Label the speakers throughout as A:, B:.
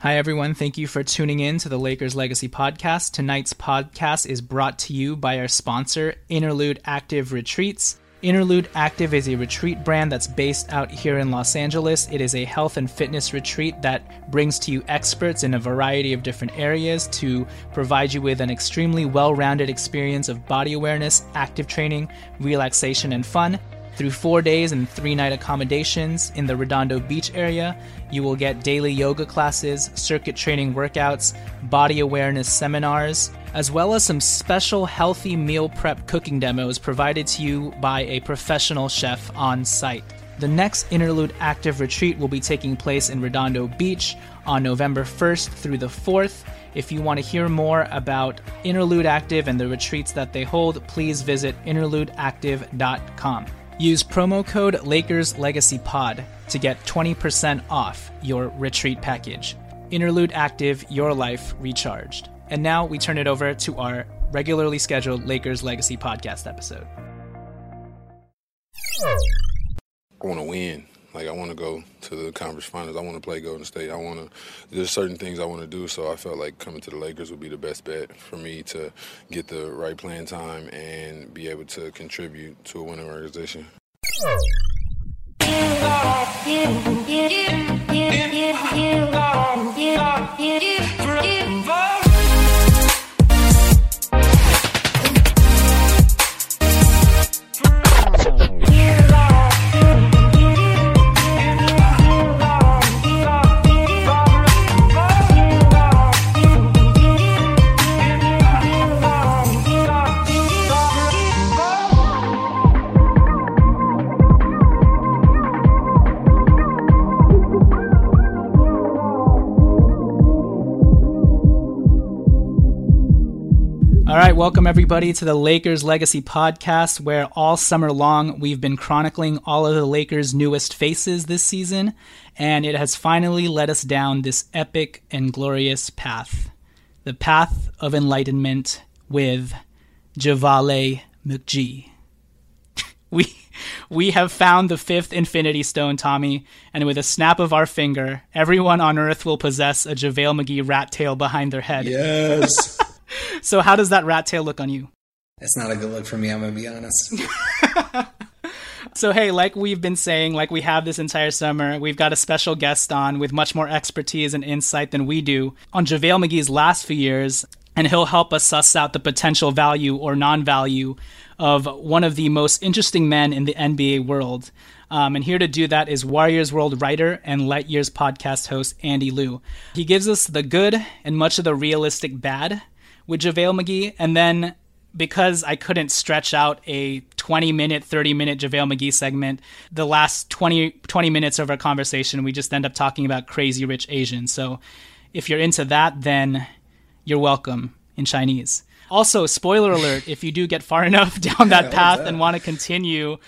A: Hi, everyone. Thank you for tuning in to the Lakers Legacy Podcast. Tonight's podcast is brought to you by our sponsor, Interlude Active Retreats. Interlude Active is a retreat brand that's based out here in Los Angeles. It is a health and fitness retreat that brings to you experts in a variety of different areas to provide you with an extremely well rounded experience of body awareness, active training, relaxation, and fun. Through four days and three night accommodations in the Redondo Beach area, you will get daily yoga classes, circuit training workouts, body awareness seminars, as well as some special healthy meal prep cooking demos provided to you by a professional chef on site. The next Interlude Active Retreat will be taking place in Redondo Beach on November 1st through the 4th. If you want to hear more about Interlude Active and the retreats that they hold, please visit interludeactive.com. Use promo code Lakers Legacy Pod to get 20% off your retreat package. Interlude Active, your life recharged. And now we turn it over to our regularly scheduled Lakers Legacy podcast episode.
B: I want to win. Like I want to go to the conference finals. I want to play Golden State. I want to. There's certain things I want to do. So I felt like coming to the Lakers would be the best bet for me to get the right playing time and be able to contribute to a winning organization.
A: All right, welcome everybody to the Lakers Legacy Podcast, where all summer long we've been chronicling all of the Lakers' newest faces this season, and it has finally led us down this epic and glorious path the path of enlightenment with Javale McGee. we we have found the fifth Infinity Stone, Tommy, and with a snap of our finger, everyone on Earth will possess a JaVale McGee rat tail behind their head.
C: Yes.
A: So how does that rat tail look on you?
C: It's not a good look for me, I'm going to be honest.
A: So hey, like we've been saying, like we have this entire summer, we've got a special guest on with much more expertise and insight than we do on JaVale McGee's last few years, and he'll help us suss out the potential value or non-value of one of the most interesting men in the NBA world. Um, and here to do that is Warriors World writer and Light Years podcast host Andy Liu. He gives us the good and much of the realistic bad with JaVale McGee, and then because I couldn't stretch out a 20 minute, 30 minute JaVale McGee segment, the last 20, 20 minutes of our conversation, we just end up talking about crazy rich Asians. So if you're into that, then you're welcome in Chinese. Also, spoiler alert, if you do get far enough down that path and want to continue,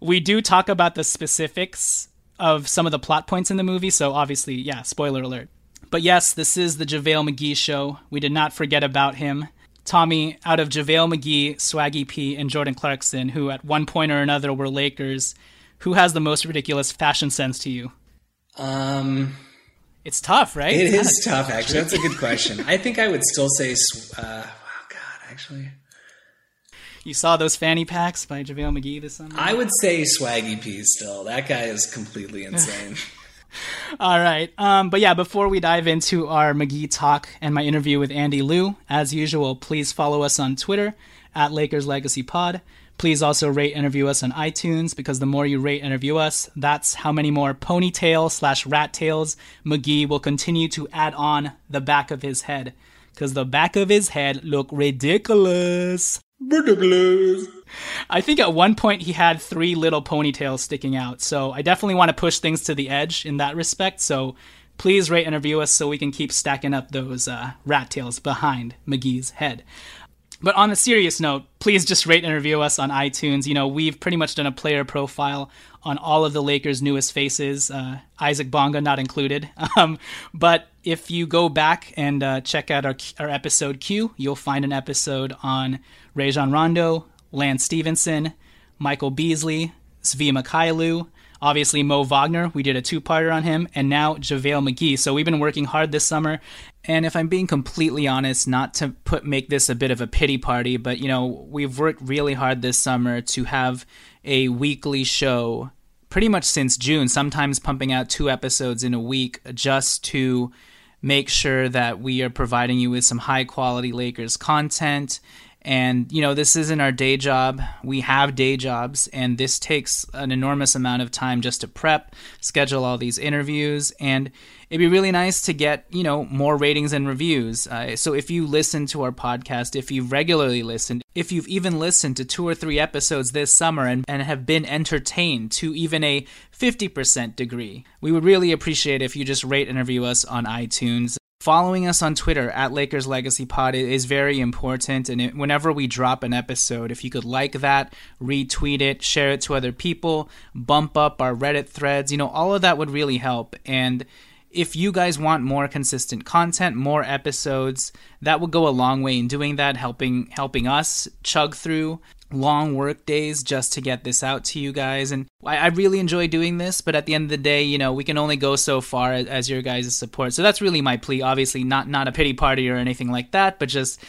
A: we do talk about the specifics of some of the plot points in the movie. So obviously, yeah, spoiler alert. But yes, this is the JaVale McGee show. We did not forget about him. Tommy, out of JaVale McGee, Swaggy P, and Jordan Clarkson, who at one point or another were Lakers, who has the most ridiculous fashion sense to you?
C: Um,
A: It's tough, right?
C: it
A: It's
C: is tough, actually. That's a good question. I think I would still say, uh, oh, God, actually.
A: You saw those fanny packs by JaVale McGee this summer?
C: I would say Swaggy P still. That guy is completely insane.
A: All right. Um, but yeah, before we dive into our McGee talk and my interview with Andy Liu, as usual, please follow us on Twitter at Lakers Legacy Pod. Please also rate interview us on iTunes because the more you rate interview us, that's how many more ponytail slash rat tails McGee will continue to add on the back of his head. Because the back of his head look ridiculous. Ridiculous. I think at one point he had three little ponytails sticking out. So I definitely want to push things to the edge in that respect. So please rate and review us so we can keep stacking up those uh, rat tails behind McGee's head. But on a serious note, please just rate and review us on iTunes. You know, we've pretty much done a player profile on all of the Lakers' newest faces, uh, Isaac Bonga not included. Um, but if you go back and uh, check out our, our episode Q, you'll find an episode on Rajon Rondo, Lance Stephenson, Michael Beasley, Svi Mykhailiuk, obviously Mo Wagner. We did a two-parter on him, and now JaVale McGee. So we've been working hard this summer. And if I'm being completely honest, not to put make this a bit of a pity party, but you know, we've worked really hard this summer to have a weekly show pretty much since June, sometimes pumping out two episodes in a week just to make sure that we are providing you with some high quality Lakers content and, you know, this isn't our day job. We have day jobs, and this takes an enormous amount of time just to prep, schedule all these interviews, and it'd be really nice to get, you know, more ratings and reviews. Uh, so if you listen to our podcast, if you've regularly listened, if you've even listened to two or three episodes this summer and, and have been entertained to even a 50% degree, we would really appreciate if you just rate and review us on iTunes. Following us on Twitter at Lakers Legacy Pod is very important. And it, whenever we drop an episode, if you could like that, retweet it, share it to other people, bump up our Reddit threads, you know, all of that would really help. And if you guys want more consistent content, more episodes, that would go a long way in doing that, helping helping us chug through long work days just to get this out to you guys. And I, I, really enjoy doing this, but at the end of the day, you know, we can only go so far as, as your guys' support. So that's really my plea. Obviously, not not a pity party or anything like that, but just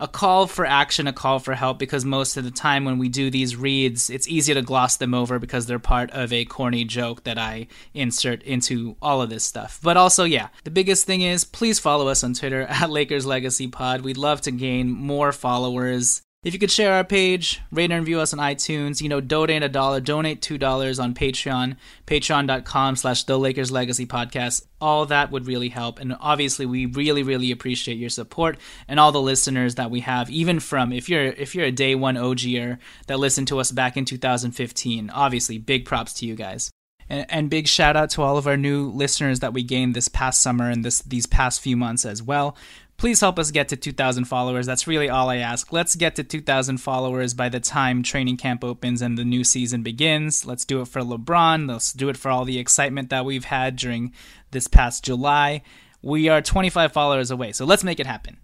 A: a call for action, a call for help, because most of the time when we do these reads, it's easy to gloss them over because they're part of a corny joke that I insert into all of this stuff. But also, yeah, the biggest thing is please follow us on Twitter at Lakers Legacy Pod. We'd love to gain more followers. If you could share our page, rate and review us on iTunes, you know, donate a dollar, donate two dollars on Patreon, patreon.com slash the Lakers Legacy Podcast. All that would really help. And obviously we really, really appreciate your support and all the listeners that we have, even from if you're if you're a day one OGer that listened to us back in 2015. Obviously, big props to you guys. And, and big shout out to all of our new listeners that we gained this past summer and this these past few months as well please help us get to 2,000 followers. That's really all I ask. Let's get to 2,000 followers by the time training camp opens and the new season begins. Let's do it for LeBron. Let's do it for all the excitement that we've had during this past July. We are 25 followers away, so let's make it happen.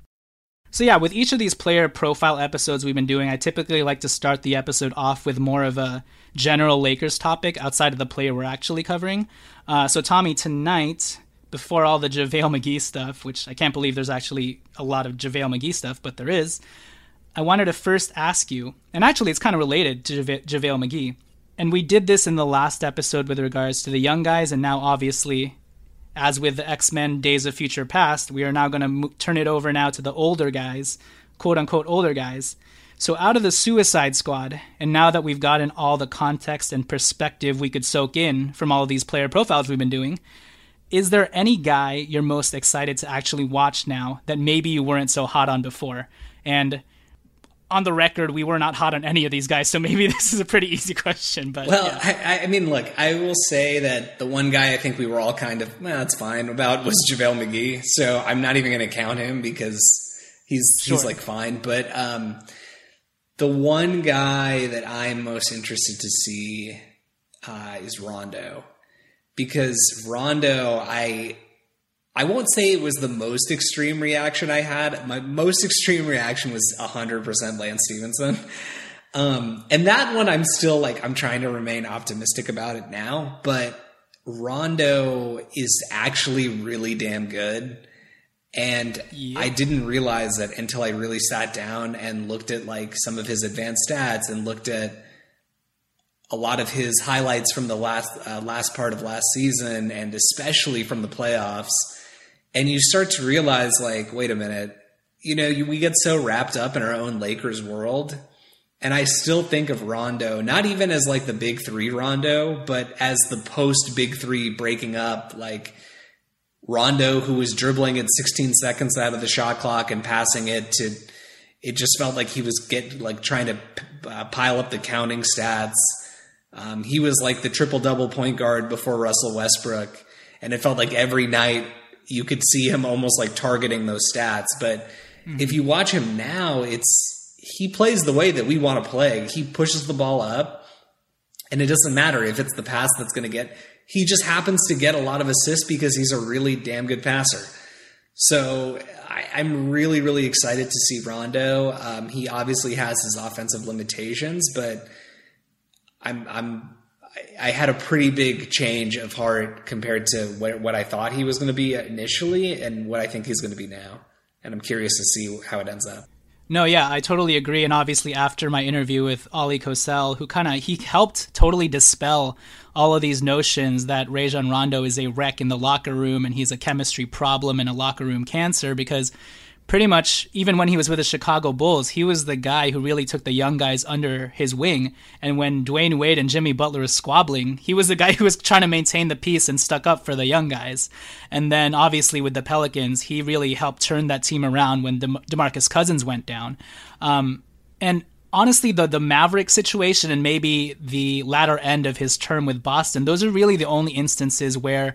A: So, yeah, with each of these player profile episodes we've been doing, I typically like to start the episode off with more of a general Lakers topic outside of the player we're actually covering. Uh, so, Tommy, tonight before all the JaVale McGee stuff, which I can't believe there's actually a lot of JaVale McGee stuff, but there is, I wanted to first ask you, and actually it's kind of related to JaVale McGee, and we did this in the last episode with regards to the young guys, and now obviously, as with the X Men Days of Future Past, we are now going to mo- turn it over now to the older guys, quote unquote older guys. So, out of the Suicide Squad, and now that we've gotten all the context and perspective we could soak in from all of these player profiles we've been doing, is there any guy you're most excited to actually watch now that maybe you weren't so hot on before? And on the record, we were not hot on any of these guys, so maybe this is a pretty easy question. But
C: well,
A: yeah.
C: I, I, mean, look, I will say that the one guy I think we were all kind of, well, that's fine about was JaVale McGee. So I'm not even going to count him because he's sure. he's like fine. But um, the one guy that I'm most interested to see uh, is Rondo because Rondo, I I won't say it was the most extreme reaction I had. My most extreme reaction was 100% Lance Stephenson. Um, and that one I'm still like I'm trying to remain optimistic about it now, but Rondo is actually really damn good. And yep. I didn't realize that until I really sat down and looked at like some of his advanced stats and looked at a lot of his highlights from the last uh, last part of last season, and especially from the playoffs, and you start to realize, like, wait a minute, you know, you, we get so wrapped up in our own Lakers world. And I still think of Rondo, not even as like the big three Rondo, but as the post big three breaking up, like Rondo, who was dribbling at 16 seconds out of the shot clock and passing it to, it just felt like he was get like trying to uh, pile up the counting stats. Um, he was like the triple double point guard before Russell Westbrook, and it felt like every night you could see him almost like targeting those stats. But mm-hmm. if you watch him now, it's he plays the way that we want to play. He pushes the ball up, and it doesn't matter if it's the pass that's going to get. He just happens to get a lot of assists because he's a really damn good passer. So I, am really, really excited to see Rondo. Um, he obviously has his offensive limitations, but I'm, I'm I had a pretty big change of heart compared to what, what I thought he was going to be initially and what I think he's going to be now. And I'm curious to see how it ends up.
A: No, yeah, I totally agree. And obviously, after my interview with Oleh Kosel, who kind of he helped totally dispel all of these notions that Rajon Rondo is a wreck in the locker room and he's a chemistry problem and a locker room cancer because pretty much even when he was with the Chicago Bulls, he was the guy who really took the young guys under his wing. And when Dwyane Wade and Jimmy Butler was squabbling, he was the guy who was trying to maintain the peace and stuck up for the young guys. And then obviously with the Pelicans, he really helped turn that team around when De- DeMarcus Cousins went down. Um, and honestly, the the Maverick situation and maybe the latter end of his term with Boston, those are really the only instances where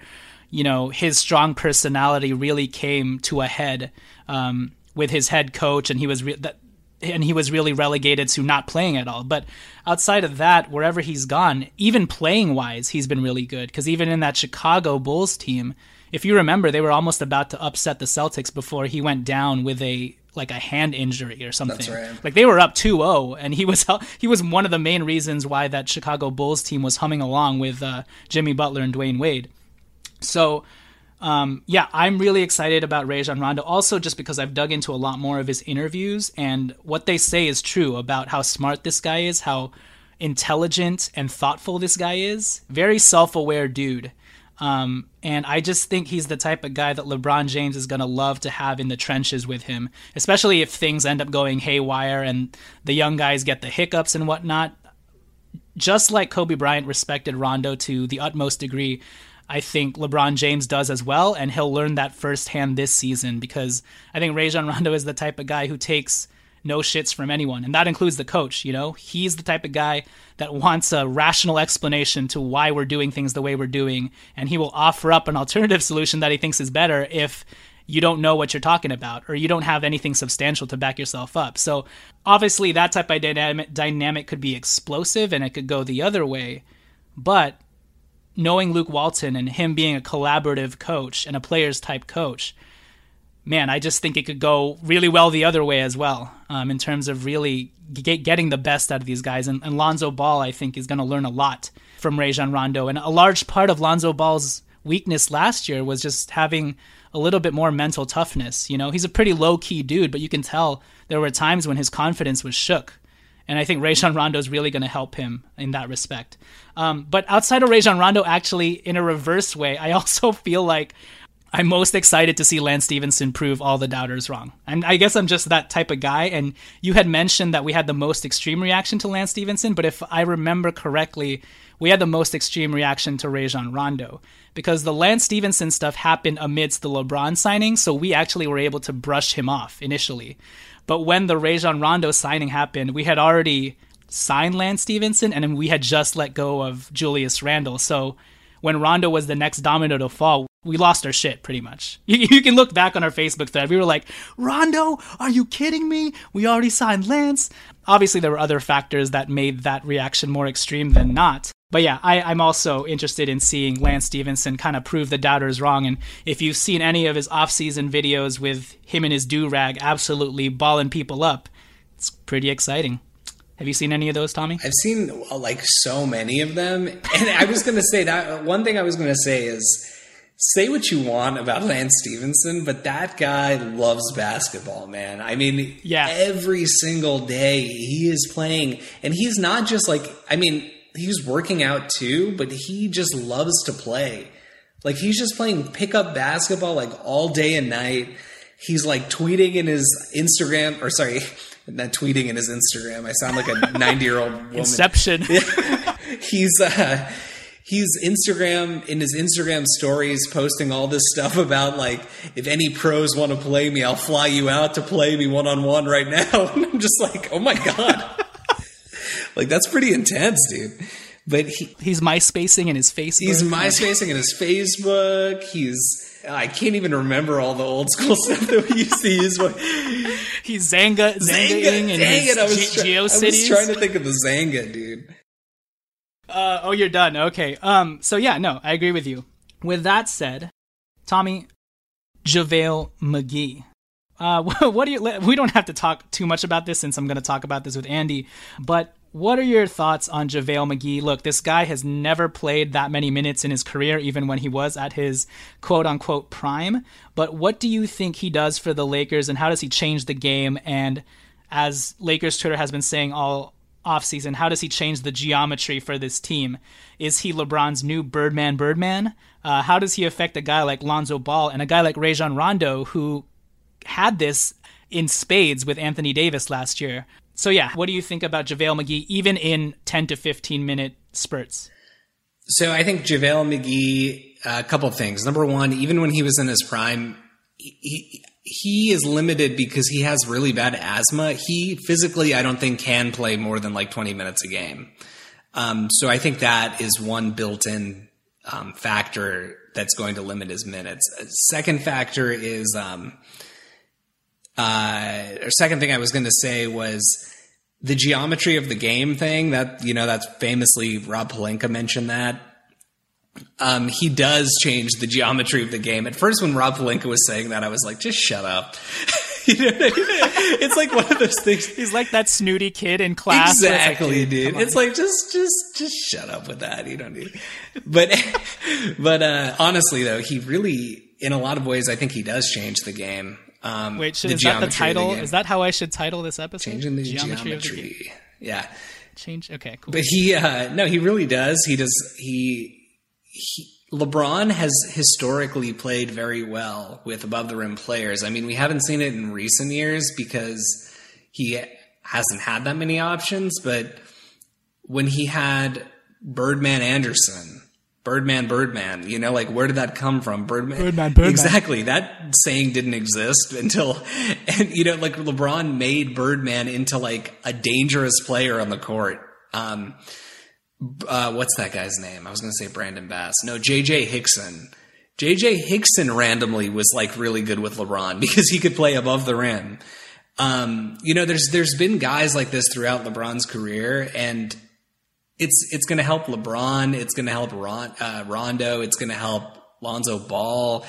A: you know his strong personality really came to a head um, with his head coach, and he was re- that, and he was really relegated to not playing at all. But outside of that, wherever he's gone, even playing wise, he's been really good. Because even in that Chicago Bulls team, if you remember, they were almost about to upset the Celtics before he went down with a like a hand injury or something.
C: Right.
A: Like they were up 2-0 and he was he was one of the main reasons why that Chicago Bulls team was humming along with uh, Jimmy Butler and Dwyane Wade. So um, yeah, I'm really excited about Rajon Rondo. Also, just because I've dug into a lot more of his interviews, and what they say is true about how smart this guy is, how intelligent and thoughtful this guy is. Very self-aware dude. Um, and I just think he's the type of guy that LeBron James is going to love to have in the trenches with him, especially if things end up going haywire and the young guys get the hiccups and whatnot. Just like Kobe Bryant respected Rondo to the utmost degree, I think LeBron James does as well, and he'll learn that firsthand this season because I think Rajon Rondo is the type of guy who takes no shits from anyone, and that includes the coach. You know, he's the type of guy that wants a rational explanation to why we're doing things the way we're doing, and he will offer up an alternative solution that he thinks is better if you don't know what you're talking about or you don't have anything substantial to back yourself up. So obviously, that type of dynamic dynamic could be explosive and it could go the other way, but knowing Luke Walton and him being a collaborative coach and a players type coach, man, I just think it could go really well the other way as well um, in terms of really get, getting the best out of these guys. And, and Lonzo Ball, I think, is going to learn a lot from Rajon Rondo. And a large part of Lonzo Ball's weakness last year was just having a little bit more mental toughness. You know, he's a pretty low key dude, but you can tell there were times when his confidence was shook. And I think Rajon Rondo is really going to help him in that respect. Um, but outside of Rajon Rondo, actually, in a reverse way, I also feel like I'm most excited to see Lance Stephenson prove all the doubters wrong. And I guess I'm just that type of guy. And you had mentioned that we had the most extreme reaction to Lance Stephenson, but if I remember correctly, we had the most extreme reaction to Rajon Rondo because the Lance Stephenson stuff happened amidst the LeBron signing, so we actually were able to brush him off initially. But when the Rajon Rondo signing happened, we had already signed Lance Stephenson and we had just let go of Julius Randle. So when Rondo was the next domino to fall, we lost our shit pretty much. You, you, can look back on our Facebook thread. We were like, Rondo, are you kidding me? We already signed Lance. Obviously, there were other factors that made that reaction more extreme than not. But yeah, I, I'm also interested in seeing Lance Stephenson kind of prove the doubters wrong. And if you've seen any of his off-season videos with him and his do rag absolutely balling people up, it's pretty exciting. Have you seen any of those, Tommy?
C: I've seen like so many of them. And I was to say that one thing I was to say is say what you want about Lance Stephenson, but that guy loves basketball, man. I mean,
A: yeah.
C: every single day he is playing, and he's not just like, I mean, he's working out too, but he just loves to play. Like he's just playing pickup basketball like all day and night. He's like tweeting in his Instagram, or sorry, not tweeting in his Instagram. I sound like a 90 year old woman.
A: Inception.
C: he's uh, he's Instagram in his Instagram stories posting all this stuff about like if any pros want to play me, I'll fly you out to play me one on one right now. And I'm just like, oh my god, like that's pretty intense, dude. But he,
A: he's MySpacing in his Facebook.
C: He's MySpacing in his Facebook. He's I can't even remember all the old school stuff that we used to use.
A: he's Xanga, Xanga,
C: Xanga, dang it! I was, try- I was trying to think of the Xanga, dude.
A: Uh, oh, you're done. Okay. Um. So yeah, no, I agree with you. With that said, Tommy, JaVale McGee. Uh, what do you? We don't have to talk too much about this since I'm going to talk about this with Andy. But what are your thoughts on JaVale McGee? Look, this guy has never played that many minutes in his career, even when he was at his quote unquote prime. But what do you think he does for the Lakers and how does he change the game? And as Lakers Twitter has been saying all offseason, how does he change the geometry for this team? Is he LeBron's new Birdman Birdman? Uh, how does he affect a guy like Lonzo Ball and a guy like Rajon Rondo who had this in spades with Anthony Davis last year? So yeah, what do you think about JaVale McGee, even in 10 to 15 minute spurts?
C: So I think JaVale McGee, a couple things. Number one, even when he was in his prime, he, he is limited because he has really bad asthma. He physically, I don't think, can play more than like 20 minutes a game. Um, so I think that is one built in um, factor that's going to limit his minutes. Second factor is, um, uh, or second thing I was going to say was the geometry of the game thing that you know that's famously Rob Pelinka mentioned that. Um, he does change the geometry of the game. At first, when Rob Pelinka was saying that, I was like, "Just shut up." you know I mean? It's like one of those things.
A: He's like that snooty kid in class.
C: Exactly, like, dude. It's like just, just, just shut up with that. You don't need. But, but uh, honestly, though, he really, in a lot of ways, I think he does change the game. Um,
A: Wait, should, is that the title? The is that how I should title this episode?
C: Changing the geometry. geometry. The yeah.
A: Change. Okay. Cool.
C: But he, uh, no, he really does. He does. He, he. LeBron has historically played very well with above the rim players. I mean, we haven't seen it in recent years because he hasn't had that many options. But when he had Birdman Anderson Birdman, Birdman. You know, like where did that come from? Birdman,
A: Birdman, Birdman.
C: Exactly. That saying didn't exist until, and you know, like LeBron made Birdman into like a dangerous player on the court. Um, uh, what's that guy's name? I was going to say Brandon Bass. No, JJ Hickson. JJ Hickson randomly was like really good with LeBron because he could play above the rim. Um, you know, there's there's been guys like this throughout LeBron's career, and it's it's going to help LeBron. It's going to help Ron, uh, Rondo. It's going to help Lonzo Ball.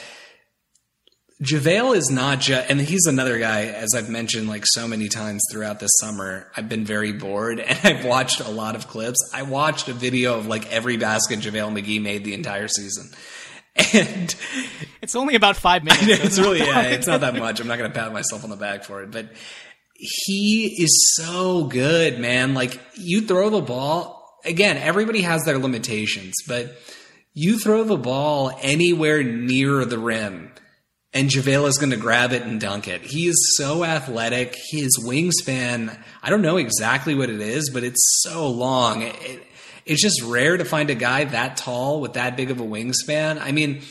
C: JaVale is not just, and he's another guy, as I've mentioned like so many times throughout this summer. I've been very bored and I've watched a lot of clips. I watched a video of like every basket JaVale McGee made the entire season. And
A: it's only about five minutes.
C: it's really, yeah, it's not that much. I'm not going to pat myself on the back for it, but he is so good, man. Like you throw the ball again, everybody has their limitations, but you throw the ball anywhere near the rim and JaVale is going to grab it and dunk it. He is so athletic. His wingspan, I don't know exactly what it is, but it's so long. It, it's just rare to find a guy that tall with that big of a wingspan. I mean,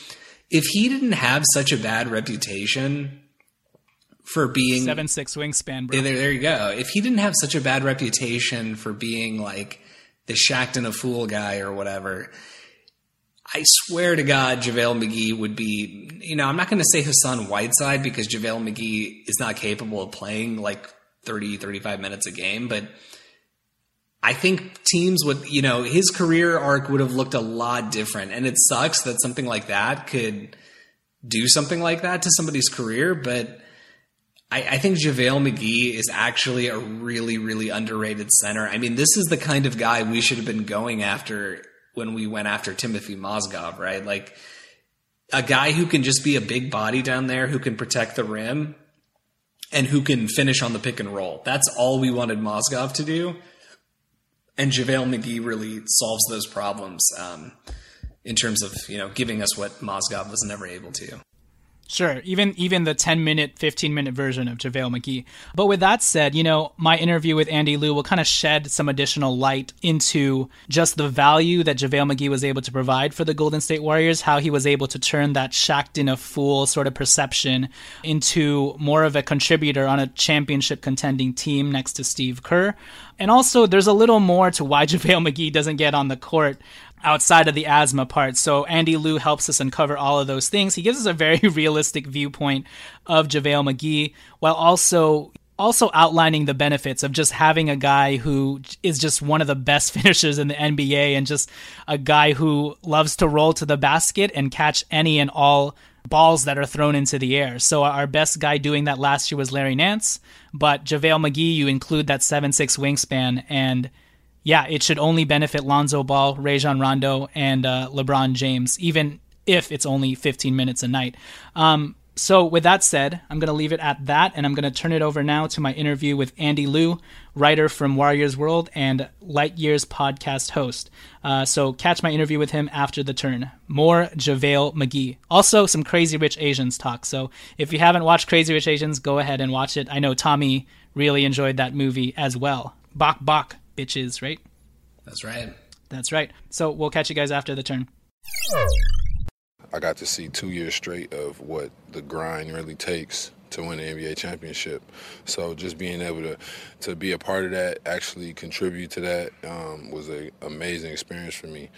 C: if he didn't have such a bad reputation for being
A: seven six wingspan, bro.
C: There, there you go. If he didn't have such a bad reputation for being like the Shaqtin' a Fool guy or whatever. I swear to God, JaVale McGee would be, you know, I'm not going to say Hassan Whiteside because JaVale McGee is not capable of playing like 30, 35 minutes a game, but I think teams would, you know, his career arc would have looked a lot different. And it sucks that something like that could do something like that to somebody's career, but I, I think JaVale McGee is actually a really, really underrated center. I mean, this is the kind of guy we should have been going after when we went after Timothy Mozgov, right? Like a guy who can just be a big body down there, who can protect the rim, and who can finish on the pick and roll. That's all we wanted Mozgov to do. and JaVale McGee really solves those problems um, in terms of you know giving us what Mozgov was never able to.
A: Sure, even even the 10 minute, 15 minute version of JaVale McGee. But with that said, you know, my interview with Andy Liu will kind of shed some additional light into just the value that JaVale McGee was able to provide for the Golden State Warriors, how he was able to turn that Shaqtin' a fool sort of perception into more of a contributor on a championship contending team next to Steve Kerr. And also, there's a little more to why JaVale McGee doesn't get on the court outside of the asthma part. So Andy Liu helps us uncover all of those things. He gives us a very realistic viewpoint of JaVale McGee while also also outlining the benefits of just having a guy who is just one of the best finishers in the NBA and just a guy who loves to roll to the basket and catch any and all balls that are thrown into the air. So our best guy doing that last year was Larry Nance, but JaVale McGee, you include that seven six wingspan and yeah, it should only benefit Lonzo Ball, Rajon Rondo, and uh, LeBron James, even if it's only 15 minutes a night. Um, so, with that said, I'm going to leave it at that, and I'm going to turn it over now to my interview with Andy Liu, writer from Warriors World and Light Years podcast host. Uh, so, catch my interview with him after the turn. More JaVale McGee. Also, some Crazy Rich Asians talk. So, if you haven't watched Crazy Rich Asians, go ahead and watch it. I know Tommy really enjoyed that movie as well. Bok Bok bitches, right?
C: That's right.
A: That's right. So we'll catch you guys after the turn.
B: I got to see two years straight of what the grind really takes to win the NBA championship. So just being able to to be a part of that, actually contribute to that, um, was an amazing experience for me,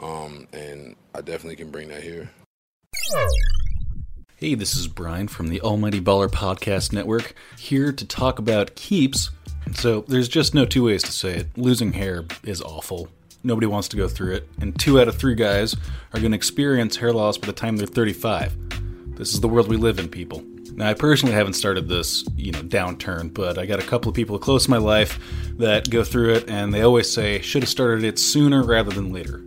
B: um, and I definitely can bring that here.
D: Hey, this is Brian from the Almighty Baller Podcast Network, here to talk about Keeps so there's just no two ways to say it. Losing hair is awful. Nobody wants to go through it, and two out of three guys are going to experience hair loss by the time they're 35. This is the world we live in, people. Now, I personally haven't started this, you know, downturn, but I got a couple of people close to my life that go through it, and they always say, should have started it sooner rather than later.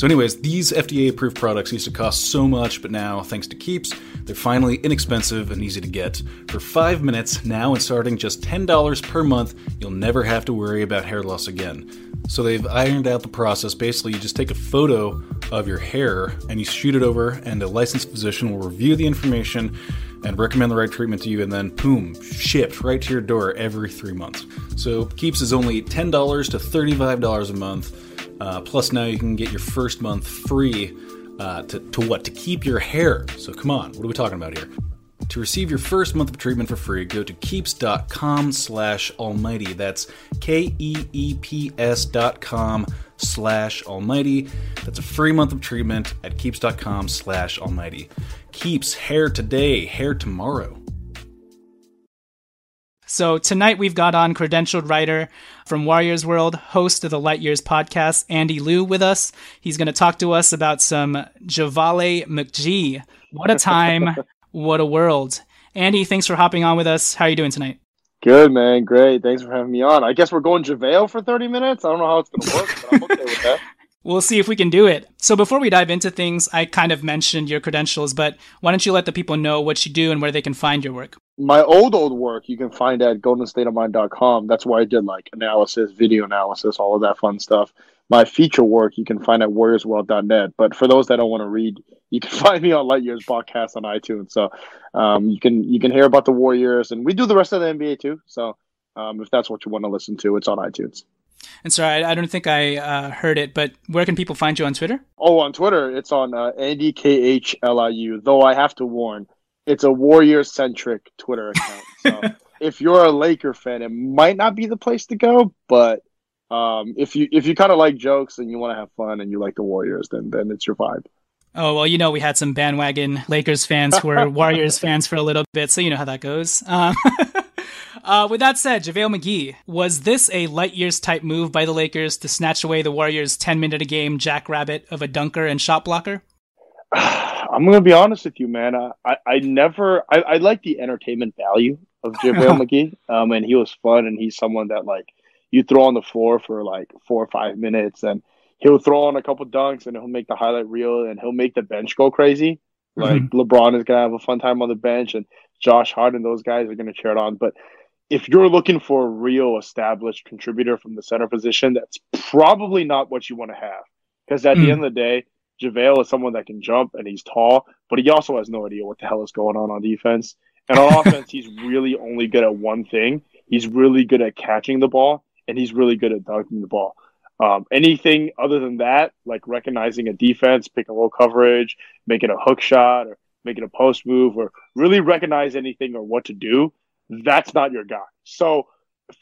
D: So, anyways, these FDA approved products used to cost so much, but now, thanks to Keeps, they're finally inexpensive and easy to get. For five minutes, now and starting just $10 per month, you'll never have to worry about hair loss again. So, they've ironed out the process. Basically, you just take a photo of your hair and you shoot it over, and a licensed physician will review the information and recommend the right treatment to you, and then boom, shipped right to your door every three months. So, Keeps is only $10 to $35 a month uh, plus, now you can get your first month free uh, to, to what? To keep your hair. So, come on, what are we talking about here? To receive your first month of treatment for free, go to keeps.com slash almighty. That's K-E-E-P-S dot com slash almighty. That's a free month of treatment at keeps.com slash almighty. Keeps hair today, hair tomorrow.
A: So tonight we've got on credentialed writer from Warriors World, host of the Light Years podcast, Andy Liu, with us. He's going to talk to us about some Javale McGee. What a time, what a world. Andy, thanks for hopping on with us. How are you doing tonight?
E: Good, man. Great. Thanks for having me on. I guess we're going JaVale for 30 minutes. I don't know how it's going to work, but I'm okay with that.
A: We'll see if we can do it. So before we dive into things, I kind of mentioned your credentials, but why don't you let the people know what you do and where they can find your work?
E: My old old work you can find at goldenstateofmind.com. That's where I did like analysis, video analysis, all of that fun stuff. My feature work you can find at warriorsworld.net. But for those that don't want to read, you can find me on Light Years podcast on iTunes. So um, you can you can hear about the Warriors, and we do the rest of the NBA too. So um, if that's what you want to listen to, it's on iTunes.
A: And sorry, I, I don't think I uh, heard it, but where can people find you on Twitter?
E: Oh, on Twitter, it's on uh, Andy K H L I U. Though I have to warn, it's a Warrior centric Twitter account. So if you're a Laker fan, it might not be the place to go. But um, if you if you kind of like jokes and you want to have fun and you like the Warriors, then then it's your vibe.
A: Oh well, you know we had some bandwagon Lakers fans who were Warriors fans for a little bit, so you know how that goes. Um, Uh, with that said, JaVale McGee, was this a light years type move by the Lakers to snatch away the Warriors' 10 minute a game jackrabbit of a dunker and shot blocker?
E: I'm going to be honest with you, man. I, I, I never, I, I like the entertainment value of JaVale McGee. Um, and he was fun and he's someone that like you throw on the floor for like four or five minutes and he'll throw on a couple dunks and he'll make the highlight reel and he'll make the bench go crazy. Like mm-hmm. LeBron is gonna have a fun time on the bench, and Josh Hart and those guys are gonna cheer it on. But if you're looking for a real established contributor from the center position, that's probably not what you want to have. Because at mm. the end of the day, JaVale is someone that can jump and he's tall, but he also has no idea what the hell is going on on defense. And on offense, he's really only good at one thing. He's really good at catching the ball, and he's really good at dunking the ball. Um, anything other than that, like recognizing a defense, picking low coverage, making a hook shot, or making a post move, or really recognize anything or what to do, that's not your guy. So,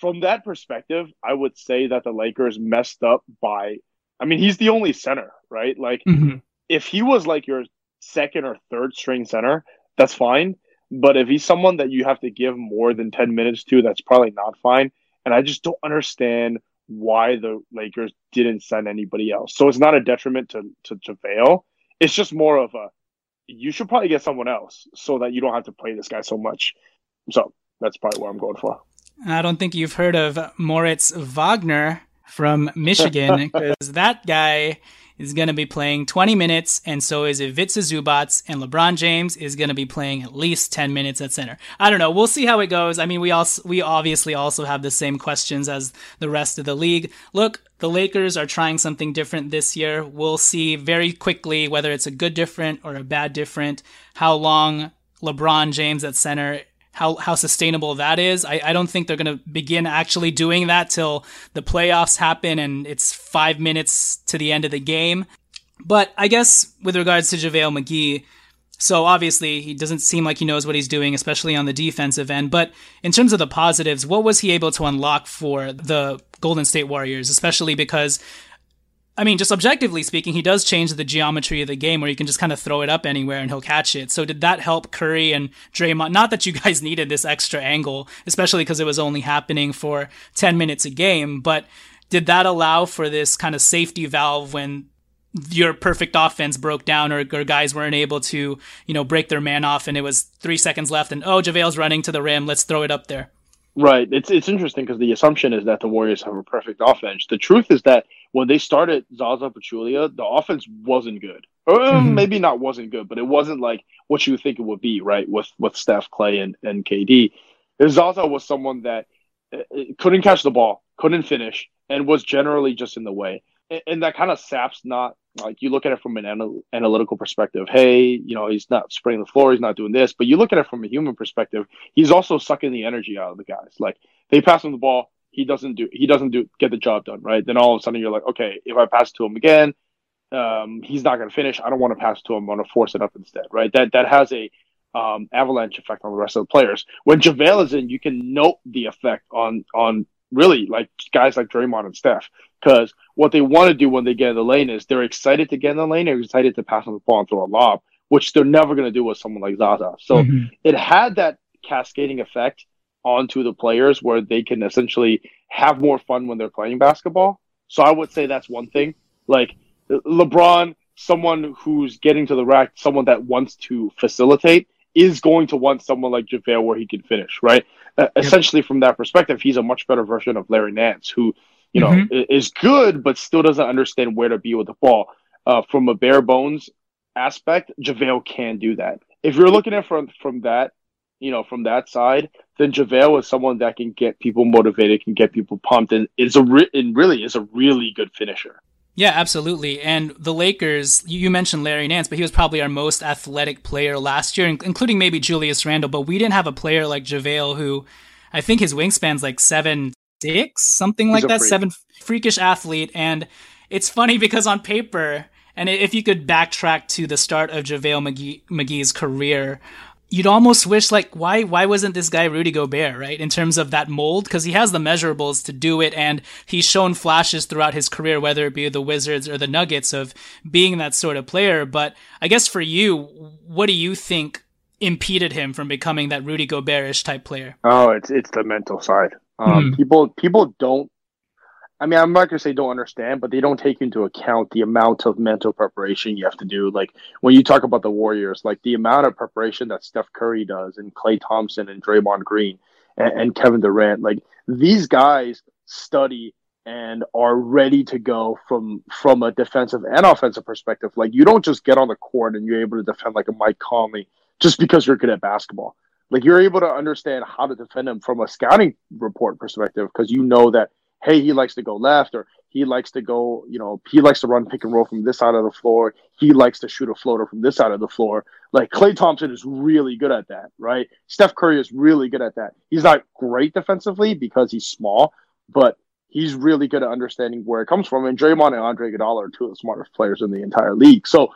E: from that perspective, I would say that the Lakers messed up by. I mean, he's the only center, right? Like, mm-hmm. if he was like your second or third string center, that's fine. But if he's someone that you have to give more than 10 minutes to, that's probably not fine. And I just don't understand why the Lakers didn't send anybody else. So it's not a detriment to, to JaVale. It's just more of a, you should probably get someone else so that you don't have to play this guy so much. So that's probably what I'm going for.
A: I don't think you've heard of Moritz Wagner from Michigan because that guy is going to be playing 20 minutes, and so is Ivica Zubac, and LeBron James is going to be playing at least 10 minutes at center. I don't know. We'll see how it goes. I mean, we also we obviously also have the same questions as the rest of the league. Look, the Lakers are trying something different this year. We'll see very quickly whether it's a good different or a bad different. How long LeBron James at center how how sustainable that is. I, I don't think they're going to begin actually doing that till the playoffs happen and it's five minutes to the end of the game. But I guess with regards to JaVale McGee, so obviously he doesn't seem like he knows what he's doing, especially on the defensive end. But in terms of the positives, what was he able to unlock for the Golden State Warriors, especially because I mean, just objectively speaking, he does change the geometry of the game where you can just kind of throw it up anywhere and he'll catch it. So did that help Curry and Draymond? Not that you guys needed this extra angle, especially because it was only happening for 10 minutes a game, but did that allow for this kind of safety valve when your perfect offense broke down or, or, guys weren't able to, you know, break their man off and it was three seconds left and, oh, JaVale's running to the rim. Let's throw it up there.
E: Right. It's it's interesting because the assumption is that the Warriors have a perfect offense. The truth is that when they started Zaza Pachulia, the offense wasn't good. Or mm-hmm. maybe not wasn't good, but it wasn't like what you think it would be, right? With with Steph, Klay, and and KD. Zaza was someone that uh, uh, couldn't catch the ball, couldn't finish, and was generally just in the way. And, and that kind of saps not like you look at it from an anal- analytical perspective. Hey, you know, he's not spraying the floor, he's not doing this. But you look at it from a human perspective, he's also sucking the energy out of the guys. Like they pass him the ball, he doesn't do he doesn't do get the job done right. Then all of a sudden you're like, okay, if I pass to him again, um, he's not going to finish. I don't want to pass to him. i'm going to force it up instead, right? That that has a um, avalanche effect on the rest of the players. When JaVale is in, you can note the effect on on really like guys like Draymond and Steph. Because what they want to do when they get in the lane is they're excited to get in the lane, they're excited to pass on the ball and throw a lob, which they're never going to do with someone like Zaza. So mm-hmm. it had that cascading effect onto the players where they can essentially have more fun when they're playing basketball. So I would say that's one thing. Like LeBron, someone who's getting to the rack, someone that wants to facilitate, is going to want someone like JaVale where he can finish, right? Uh, essentially, from that perspective, he's a much better version of Larry Nance, who you know, mm-hmm. is good, but still doesn't understand where to be with the ball. Uh, from a bare bones aspect, JaVale can do that. If you're looking at from from that, you know, from that side, then JaVale is someone that can get people motivated, can get people pumped, and is a re- and really is a really good finisher.
A: Yeah, absolutely. And the Lakers, you mentioned Larry Nance, but he was probably our most athletic player last year, including maybe Julius Randle. But we didn't have a player like JaVale who I think his wingspan's like seven six, something like that. Freak. Seven freakish athlete, and it's funny because on paper, and if you could backtrack to the start of JaVale McGee, McGee's career, you'd almost wish like why why wasn't this guy Rudy Gobert right in terms of that mold because he has the measurables to do it and he's shown flashes throughout his career whether it be the Wizards or the Nuggets of being that sort of player but I guess for you what do you think impeded him from becoming that Rudy Goberish type player
E: oh it's it's the mental side um, mm. People people don't. I mean, I'm not gonna say don't understand, but they don't take into account the amount of mental preparation you have to do. Like when you talk about the Warriors, like the amount of preparation that Steph Curry does, and Klay Thompson, and Draymond Green, and, and Kevin Durant. Like these guys study and are ready to go from from a defensive and offensive perspective. Like you don't just get on the court and you're able to defend like a Mike Conley just because you're good at basketball Like you're able to understand how to defend him from a scouting report perspective because you know that hey, he likes to go left or he likes to go, you know, he likes to run pick and roll from this side of the floor. He likes to shoot a floater from this side of the floor. Like Klay Thompson is really good at that, right? Steph Curry is really good at that. He's not great defensively because he's small, but he's really good at understanding where it comes from. And Draymond and Andre Iguodala are two of the smartest players in the entire league. So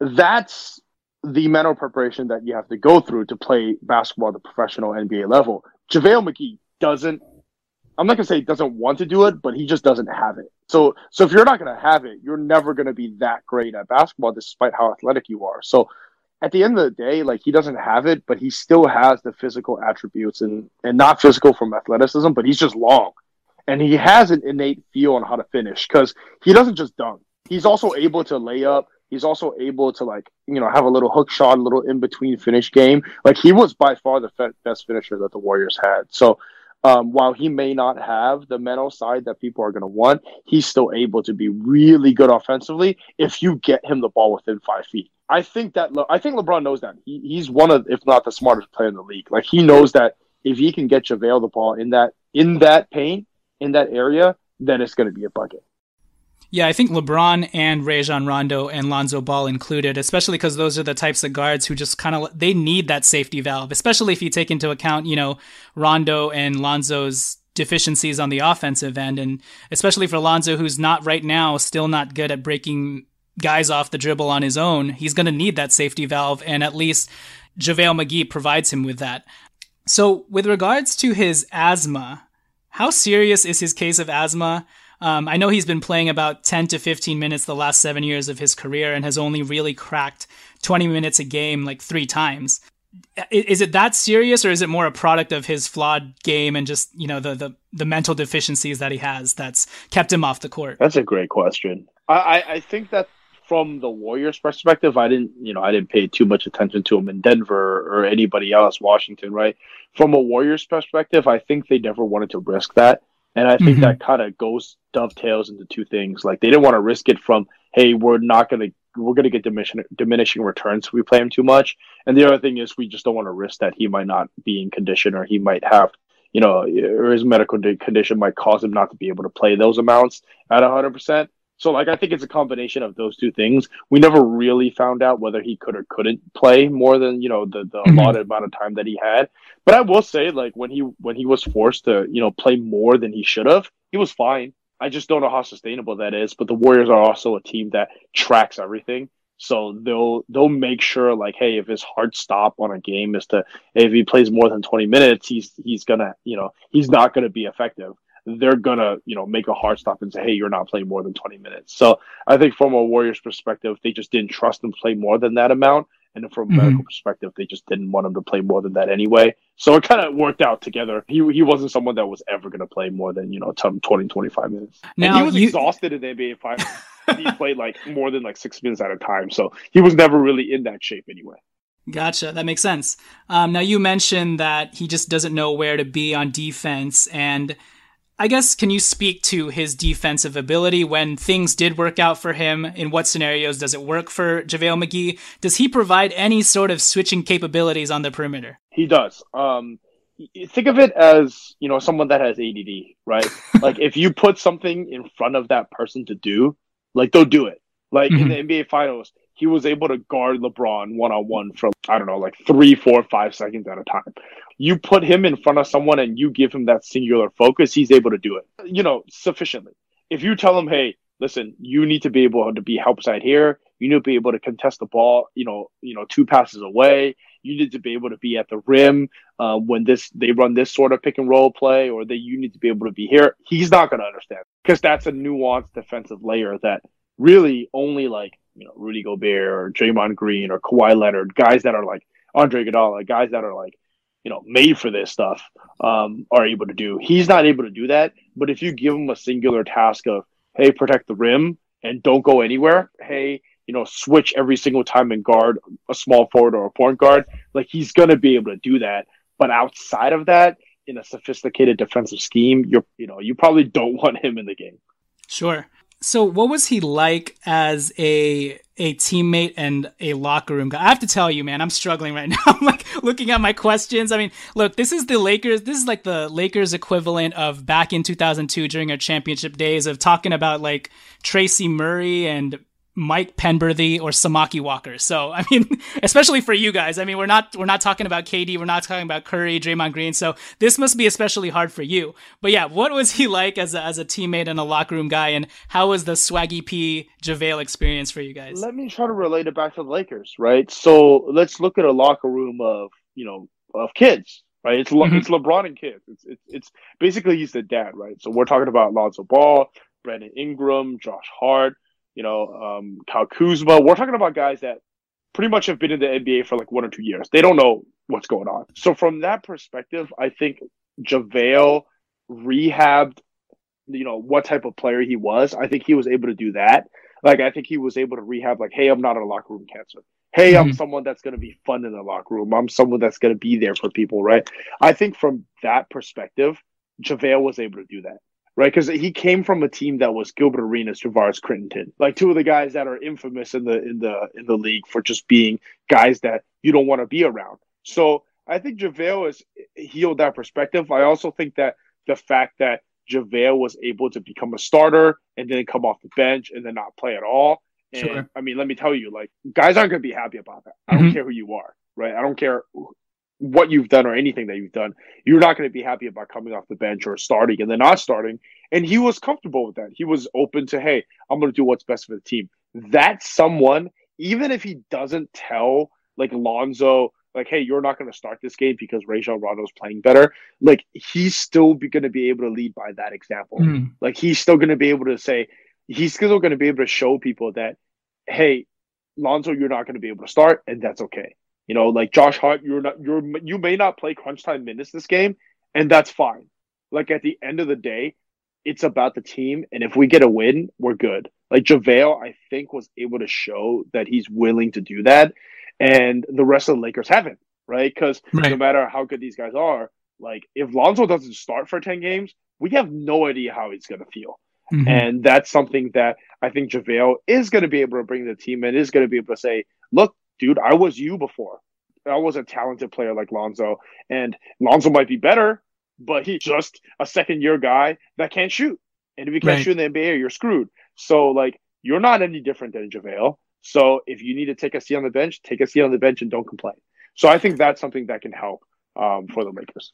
E: that's the mental preparation that you have to go through to play basketball at the professional NBA level. JaVale McGee doesn't I'm not gonna say he doesn't want to do it, but he just doesn't have it. So so if you're not gonna have it, you're never gonna be that great at basketball despite how athletic you are. So at the end of the day, like he doesn't have it, but he still has the physical attributes and and not physical from athleticism, but he's just long. And he has an innate feel on how to finish because he doesn't just dunk. He's also able to lay up. He's also able to like you know have a little hook shot, a little in between finish game. Like he was by far the best finisher that the Warriors had. So um, while he may not have the mental side that people are going to want, he's still able to be really good offensively if you get him the ball within five feet. I think that Le- I think LeBron knows that he, he's one of, if not the smartest player in the league. Like he knows that if he can get JaVale the ball in that in that paint in that area, then it's going to be a bucket.
A: Yeah, I think LeBron and Rajon Rondo and Lonzo Ball included, especially because those are the types of guards who just kind of they need that safety valve, especially if you take into account, you know, Rondo and Lonzo's deficiencies on the offensive end, and especially for Lonzo, who's not right now still not good at breaking guys off the dribble on his own. He's going to need that safety valve, and at least JaVale McGee provides him with that. So, with regards to his asthma, how serious is his case of asthma? Um, I know he's been playing about 10 to 15 minutes the last seven years of his career and has only really cracked 20 minutes a game like three times. Is it that serious, or is it more a product of his flawed game and just you know the the, the mental deficiencies that he has that's kept him off the court?
E: That's a great question. I, I think that from the Warriors' perspective, I didn't, you know, I didn't pay too much attention to him in Denver or anybody else, Washington, right? From a Warriors' perspective, I think they never wanted to risk that. And I think mm-hmm. that kind of goes dovetails into two things. Like they didn't want to risk it from, hey, we're not gonna we're gonna get diminishing diminishing returns if we play him too much. And the other thing is we just don't want to risk that he might not be in condition or he might have, you know, or his medical condition might cause him not to be able to play those amounts at hundred percent. So like I think it's a combination of those two things. We never really found out whether he could or couldn't play more than, you know, the, the mm-hmm. allotted amount of time that he had. But I will say, like when he when he was forced to, you know, play more than he should have, he was fine. I just don't know how sustainable that is. But the Warriors are also a team that tracks everything. So they'll they'll make sure like, hey, if his hard stop on a game is to if he plays more than twenty minutes, he's he's gonna you know he's not gonna be effective they're gonna, you know, make a hard stop and say, "Hey, you're not playing more than 20 minutes." So I think from a Warriors perspective, they just didn't trust him to play more than that amount, and from a mm-hmm. medical perspective, they just didn't want him to play more than that anyway. So it kind of worked out together. He he wasn't someone that was ever gonna play more than you know 20, 25 minutes. Now and he was you... exhausted in the NBA finals. he played like more than like six minutes at a time, so he was never really in that shape anyway.
A: Gotcha. That makes sense. Um, now you mentioned that he just doesn't know where to be on defense, and I guess can you speak to his defensive ability when things did work out for him? In what scenarios does it work for JaVale McGee? Does he provide any sort of switching capabilities on the perimeter?
E: He does. Um, think of it as you know someone that has ADD, right? like if you put something in front of that person to do, like they'll do it. Like mm-hmm. in the NBA Finals, he was able to guard LeBron one on one for I don't know, like three, four, five seconds at a time. You put him in front of someone and you give him that singular focus, he's able to do it. You know, sufficiently. If you tell him, hey, listen, you need to be able to be help side here. You need to be able to contest the ball, you know, you know, two passes away. You need to be able to be at the rim uh, when this they run this sort of pick and roll play, or that you need to be able to be here. He's not going to understand because that's a nuanced defensive layer that really only like you know Rudy Gobert or Draymond Green or Kawhi Leonard, guys that are like Andre Iguodala, guys that are like you know made for this stuff, um, are able to do. He's not able to do that. But if you give him a singular task of hey, protect the rim and don't go anywhere, hey, you know, switch every single time and guard a small forward or a point guard, like he's gonna be able to do that. But outside of that, in a sophisticated defensive scheme, you're you know you probably don't want him in the game.
A: Sure. So, what was he like as a a teammate and a locker room guy? I have to tell you, man, I'm struggling right now. I'm like looking at my questions. I mean, look, this is the Lakers. This is like the Lakers equivalent of back in 2002 during our championship days of talking about like Tracy Murray and Mike Penberthy or Samaki Walker. So I mean, especially for you guys, I mean, we're not we're not talking about KD, we're not talking about Curry, Draymond Green. So this must be especially hard for you. But yeah, what was he like as a, as a teammate and a locker room guy, and how was the Swaggy P JaVale experience for you guys?
E: Let me try to relate it back to the Lakers, right? So let's look at a locker room of you know of kids, right? It's mm-hmm. it's LeBron and kids. It's, it's it's basically he's the dad, right? So we're talking about Lonzo Ball, Brandon Ingram, Josh Hart you know, um, Kyle Kuzma. We're talking about guys that pretty much have been in the NBA for like one or two years. They don't know what's going on. So from that perspective, I think JaVale rehabbed, you know, what type of player he was. I think he was able to do that. Like I think he was able to rehab like, hey, I'm not a locker room cancer. Hey, mm-hmm. I'm someone that's going to be fun in the locker room. I'm someone that's going to be there for people, right? I think from that perspective, JaVale was able to do that right? Because he came from a team that was Gilbert Arenas, Javaris Crittenton, like two of the guys that are infamous in the in the in the league for just being guys that you don't want to be around. So I think JaVale has healed that perspective. I also think that the fact that JaVale was able to become a starter and then come off the bench and then not play at all. And sure. I mean, let me tell you, like guys aren't going to be happy about that. I don't mm-hmm. care who you are, right? I don't care what you've done or anything that you've done, you're not going to be happy about coming off the bench or starting and then not starting. And he was comfortable with that. He was open to, hey, I'm going to do what's best for the team. That's someone, even if he doesn't tell like Lonzo, like, hey, you're not going to start this game because Rajon Rondo's playing better. Like, he's still going to be able to lead by that example. Mm. Like, he's still going to be able to say, he's still going to be able to show people that, hey, Lonzo, you're not going to be able to start, and that's okay. You know, like Josh Hart, you're not you're you may not play crunch time minutes this game, and that's fine. Like at the end of the day, it's about the team, and if we get a win, we're good. Like JaVale, I think was able to show that he's willing to do that, and the rest of the Lakers haven't, right? Because right. no matter how good these guys are, like if Lonzo doesn't start for ten games, we have no idea how he's gonna feel. Mm-hmm. And that's something that I think JaVale is going to be able to bring the team and is going to be able to say, look, dude, I was you before. I was a talented player like Lonzo, and Lonzo might be better, but he's just a second year guy that can't shoot. And if you can't right. shoot in the NBA, you're screwed. So like you're not any different than JaVale. So if you need to take a seat on the bench, take a seat on the bench and don't complain. So I think that's something that can help um, for the Lakers.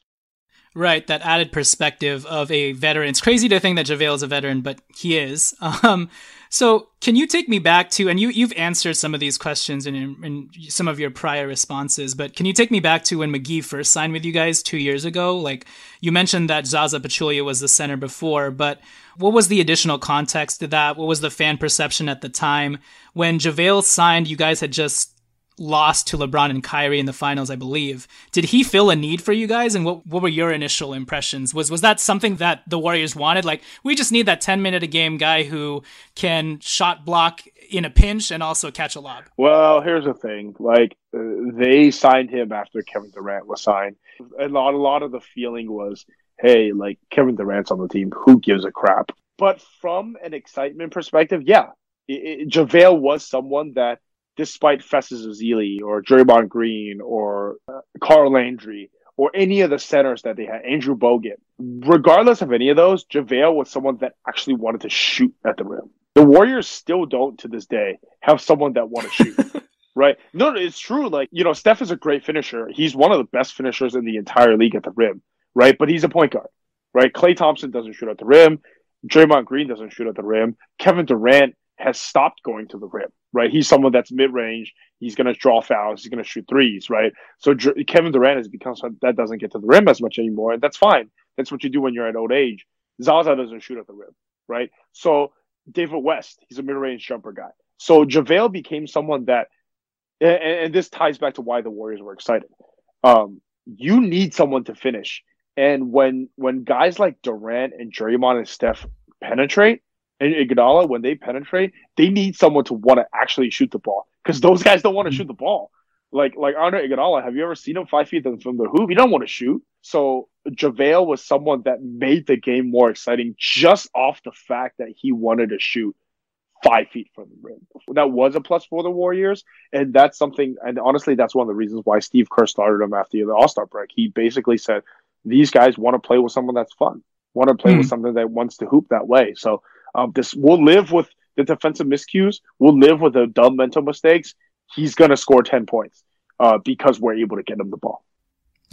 A: Right, that added perspective of a veteran. It's crazy to think that JaVale is a veteran, but he is. Um, so, can you take me back to, and you, you've answered some of these questions in, in, some of your prior responses, but can you take me back to when McGee first signed with you guys two years ago? Like, you mentioned that Zaza Pachulia was the center before, but what was the additional context to that? What was the fan perception at the time? When JaVale signed, you guys had just lost to LeBron and Kyrie in the finals, I believe. Did he fill a need for you guys? And what, what were your initial impressions? Was was that something that the Warriors wanted? Like, we just need that 10 minute a game guy who can shot block in a pinch and also catch a lob.
E: Well, here's the thing. Like, uh, they signed him after Kevin Durant was signed. A lot, a lot of the feeling was, hey, like, Kevin Durant's on the team. Who gives a crap? But from an excitement perspective, yeah, it, it, JaVale was someone that despite Festus Ezeli or Draymond Green or uh, Carl Landry or any of the centers that they had, Andrew Bogut, regardless of any of those, JaVale was someone that actually wanted to shoot at the rim. The Warriors still don't to this day have someone that want to shoot. right? No, it's true. Like, you know, Steph is a great finisher. He's one of the best finishers in the entire league at the rim, right? But he's a point guard, right? Klay Thompson doesn't shoot at the rim. Draymond Green doesn't shoot at the rim. Kevin Durant has stopped going to the rim, right? He's someone that's mid range. He's going to draw fouls. He's going to shoot threes, right? So Dr- Kevin Durant has become someone that doesn't get to the rim as much anymore. And that's fine. That's what you do when you're at old age. Zaza doesn't shoot at the rim, right? So David West, he's a mid range jumper guy. So JaVale became someone that, and, and, this ties back to why the Warriors were excited. Um, you need someone to finish. And when when guys like Durant and Draymond and Steph penetrate, and Iguodala, when they penetrate, they need someone to want to actually shoot the ball because those guys don't want to mm-hmm. shoot the ball. Like like Andre Iguodala, have you ever seen him five feet from the hoop? He don't want to shoot. So JaVale was someone that made the game more exciting just off the fact that he wanted to shoot five feet from the rim. That was a plus for the Warriors. And that's something, and honestly, that's one of the reasons why Steve Kerr started him after the All Star break. He basically said, these guys want to play with someone that's fun, want to play mm-hmm. with something that wants to hoop that way. So um, this we'll live with the defensive miscues, we'll live with the dumb mental mistakes. He's going to score 10 points uh, because we're able to get him the ball.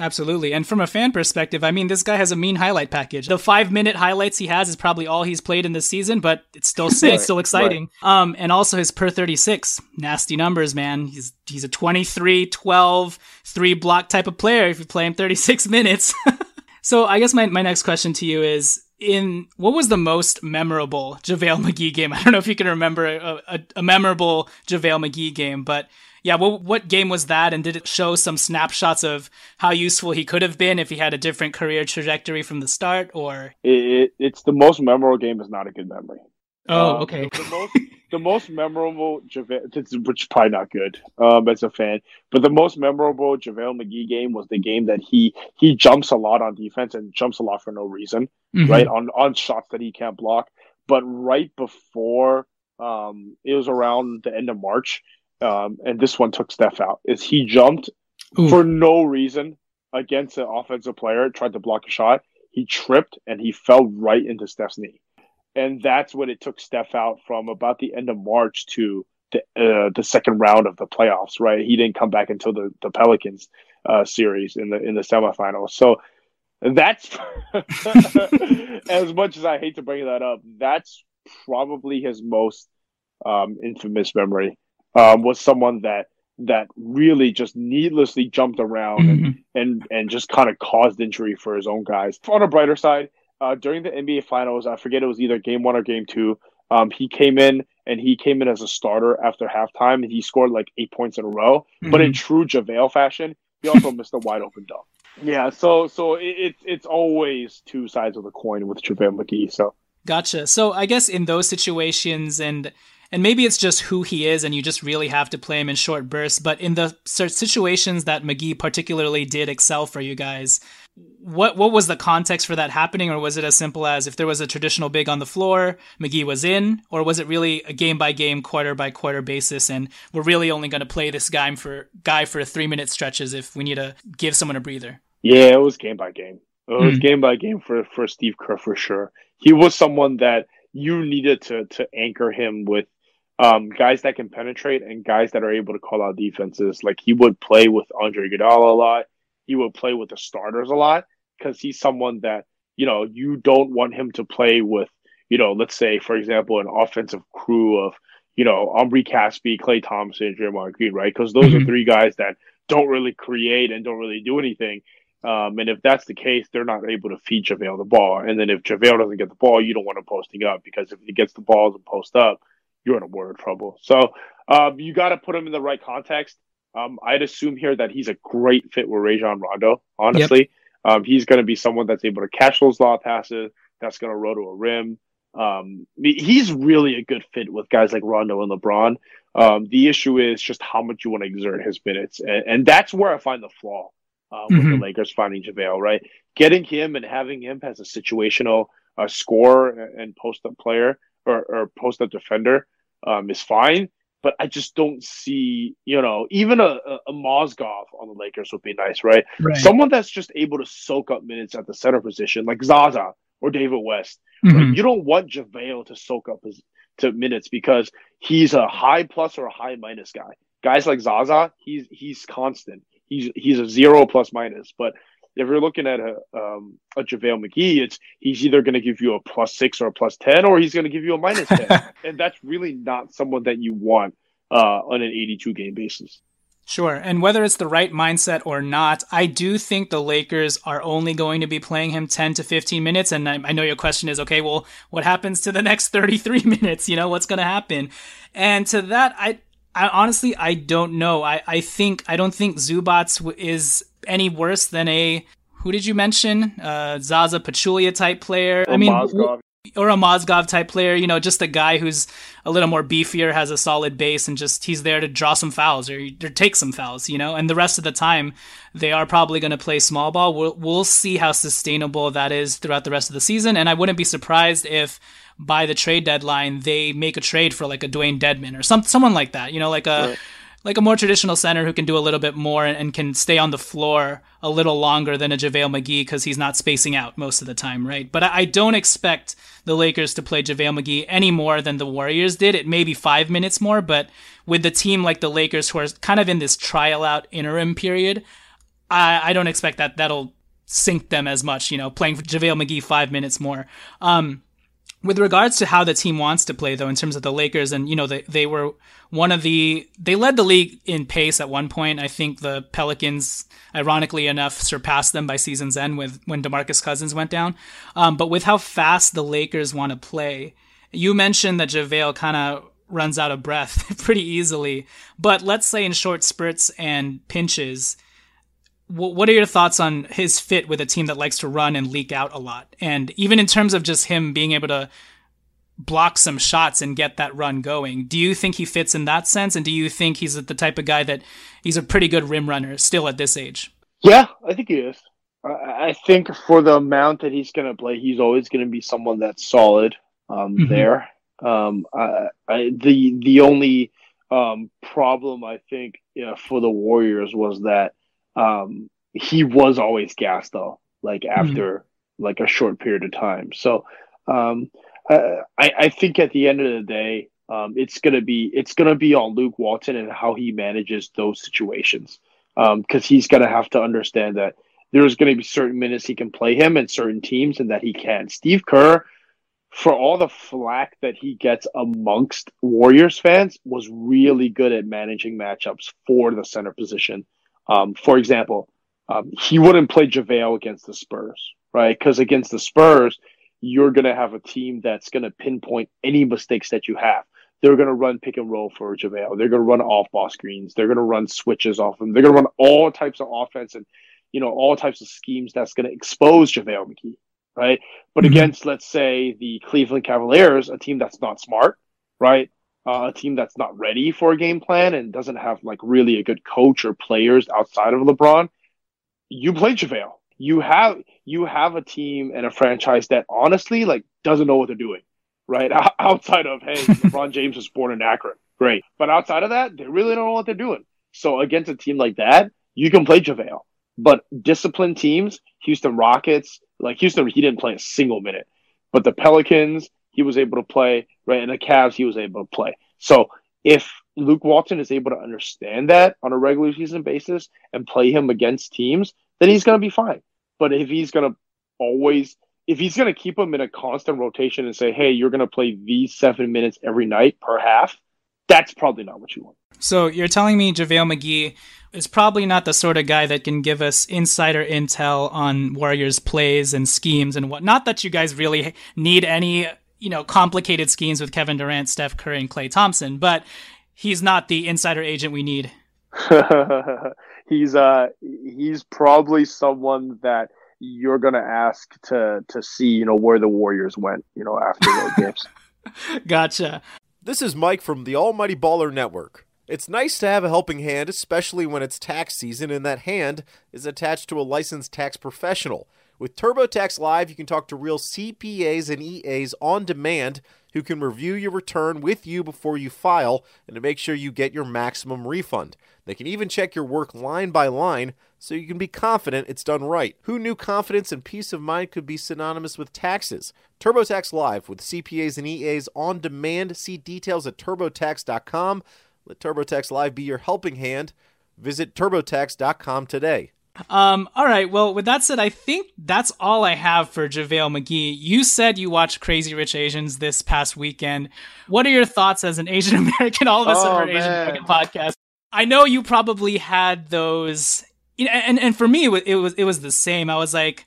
A: Absolutely. And from a fan perspective, I mean, this guy has a mean highlight package. The five minute highlights he has is probably all he's played in this season, but it's still sick, right, still exciting. Right. Um, and also his per 36, nasty numbers, man. He's, he's a 23, 12, three block type of player if you play him 36 minutes. so I guess my, my next question to you is, in what was the most memorable JaVale McGee game? I don't know if you can remember a, a, a memorable JaVale McGee game, but yeah, what what game was that? And did it show some snapshots of how useful he could have been if he had a different career trajectory from the start? Or
E: it, it's the most memorable game is not a good memory.
A: Oh, um, okay.
E: The, the, most the most memorable JaVale, which is probably not good um, as a fan, but the most memorable JaVale McGee game was the game that he he jumps a lot on defense and jumps a lot for no reason, mm-hmm. right? On on shots that he can't block. But right before um, it was around the end of March, um, and this one took Steph out, is he jumped Ooh. for no reason against an offensive player, tried to block a shot. He tripped and he fell right into Steph's knee. And that's when it took Steph out from about the end of March to the, uh, the second round of the playoffs, right? He didn't come back until the, the Pelicans uh, series in the in the semifinals. So that's as much as I hate to bring that up, that's probably his most um, infamous memory um, was someone that that really just needlessly jumped around mm-hmm. and, and and just kind of caused injury for his own guys. On a brighter side, uh, during the NBA Finals, I forget it was either Game One or Game Two. Um, he came in and he came in as a starter after halftime, and he scored like eight points in a row. Mm-hmm. But in mm-hmm. true JaVale fashion, he also missed a wide open dunk. Yeah, so so it's it's always two sides of the coin with JaVale McGee. So
A: gotcha. So I guess in those situations and and maybe it's just who he is and you just really have to play him in short bursts but in the situations that mcgee particularly did excel for you guys what what was the context for that happening or was it as simple as if there was a traditional big on the floor mcgee was in or was it really a game by game quarter by quarter basis and we're really only going to play this guy for guy for three minute stretches if we need to give someone a breather
E: yeah it was game by game it was mm game by game for for steve kerr for sure he was someone that you needed to to anchor him with um, guys that can penetrate and guys that are able to call out defenses. Like he would play with Andre Iguodala a lot. He would play with the starters a lot because he's someone that you know you don't want him to play with. You know, let's say for example, an offensive crew of you know Omri Casspi, Klay Thompson, Draymond Green, right? Because those mm-hmm. are three guys that don't really create and don't really do anything. Um, and if that's the case, they're not able to feed JaVale the ball. And then if JaVale doesn't get the ball, you don't want him posting up because if he gets the ball and post up, you're in a world of trouble. So um, you got to put him in the right context. Um, I'd assume here that he's a great fit with Rajon Rondo. Honestly, yep. um, he's going to be someone that's able to catch those lob passes. That's going to roll to a rim. Um, he's really a good fit with guys like Rondo and LeBron. Um, the issue is just how much you want to exert his minutes, and, and that's where I find the flaw uh, with mm-hmm. the Lakers finding JaVale. Right, getting him and having him as a situational uh, scorer and post up player or, or post up defender um, is fine. But I just don't see, you know, even a, a, Mozgov on the Lakers would be nice, right? right? Someone that's just able to soak up minutes at the center position, like Zaza or David West. Mm-hmm. Right? You don't want JaVale to soak up his to minutes because he's a high plus or a high minus guy. Guys like Zaza, he's he's constant. He's he's a zero plus minus. But if you're looking at a um, a JaVale McGee, it's he's either going to give you a plus six or a plus ten, or he's going to give you a minus ten, and that's really not someone that you want uh, on an 82 game basis.
A: Sure. And whether it's the right mindset or not, I do think the Lakers are only going to be playing him 10 to 15 minutes. And I, I know your question is, okay, well, what happens to the next 33 minutes? You know, what's going to happen? And to that, I, I honestly, I don't know. I, I think, I don't think Zubac is any worse than a who did you mention? Uh, Zaza Pachulia type player.
E: Or I mean, Mozgov.
A: or a Mozgov type player, you know, just a guy who's a little more beefier, has a solid base, and just he's there to draw some fouls or, or take some fouls, you know. And the rest of the time, they are probably going to play small ball. We'll, we'll see how sustainable that is throughout the rest of the season. And I wouldn't be surprised if by the trade deadline they make a trade for like a Dewayne Dedmon or some someone like that, you know, like a. Right like a more traditional center who can do a little bit more and, and can stay on the floor a little longer than a JaVale McGee because he's not spacing out most of the time, right? But I, I, don't expect the Lakers to play JaVale McGee any more than the Warriors did. It may be five minutes more, but with the team like the Lakers who are kind of in this trial out interim period, I, I don't expect that that'll sink them as much, you know, playing JaVale McGee five minutes more. Um, with regards to how the team wants to play though in terms of the lakers and you know they, they were one of the they led the league in pace at one point. I think the pelicans ironically enough surpassed them by season's end with when demarcus cousins went down. Um, but with how fast the lakers want to play you mentioned that javale kind of runs out of breath pretty easily. But let's say in short spurts and pinches what are your thoughts on his fit with a team that likes to run and leak out a lot? And even in terms of just him being able to block some shots and get that run going, do you think he fits in that sense? And do you think he's the type of guy that he's a pretty good rim runner still at this age?
E: Yeah, I think he is. I think for the amount that he's going to play, he's always going to be someone that's solid um, mm-hmm. there. Um, I, I, the the only um, problem I think you know, for the Warriors was that um, he was always gassed though, like hmm. after mm-hmm. like a short period of time. So um, I, I think at the end of the day, um, it's gonna be it's gonna be on Luke Walton and how he manages those situations because um, he's gonna have to understand that there's gonna be certain minutes he can play him and certain teams and that he can. Steve Kerr, for all the flack that he gets amongst Warriors fans, was really good at managing matchups for the center position. Um, for example, um, he wouldn't play JaVale against the Spurs, right? Because against the Spurs, you're going to have a team that's going to pinpoint any mistakes that you have. They're going to run pick and roll for JaVale. They're going to run off ball screens. They're going to run switches off him. They're going to run all types of offense and, you know, all types of schemes that's going to expose JaVale McGee, right? But mm-hmm. against, let's say, the Cleveland Cavaliers, a team that's not smart, right? Uh, a team that's not ready for a game plan and doesn't have like really a good coach or players outside of LeBron, you play JaVale. You have you have a team and a franchise that honestly like doesn't know what they're doing, right? outside of hey, LeBron James was born in Akron, great, but outside of that, they really don't know what they're doing. So against a team like that, you can play JaVale. But disciplined teams, Houston Rockets, like Houston, he didn't play a single minute. But the Pelicans, he was able to play, right? And the Cavs, he was able to play. So if Luke Walton is able to understand that on a regular season basis and play him against teams, then he's going to be fine. But if he's going to always, if he's going to keep him in a constant rotation and say, hey, you're going to play these seven minutes every night per half, that's probably not what you want.
A: So you're telling me JaVale McGee is probably not the sort of guy that can give us insider intel on Warriors plays and schemes and what. Not that you guys really need any you know, complicated schemes with Kevin Durant, Steph Curry, and Klay Thompson, but he's not the insider agent we need.
E: he's uh he's probably someone that you're gonna ask to to see, you know, where the Warriors went, you know, after those games.
A: Gotcha.
F: This is Mike from the Almighty Baller Network. It's nice to have a helping hand, especially when it's tax season and that hand is attached to a licensed tax professional. With TurboTax Live, you can talk to real CPAs and EAs on demand who can review your return with you before you file and to make sure you get your maximum refund. They can even check your work line by line so you can be confident it's done right. Who knew confidence and peace of mind could be synonymous with taxes? TurboTax Live with CPAs and EAs on demand. See details at turbotax.com. Let TurboTax Live be your helping hand. Visit turbotax.com today.
A: Um, all right. Well, with that said, I think that's all I have for JaVale McGee. You said you watched Crazy Rich Asians this past weekend. What are your thoughts as an Asian American? All of us oh, are Asian American podcast. I know you probably had those, and and for me, it was it was the same. I was like,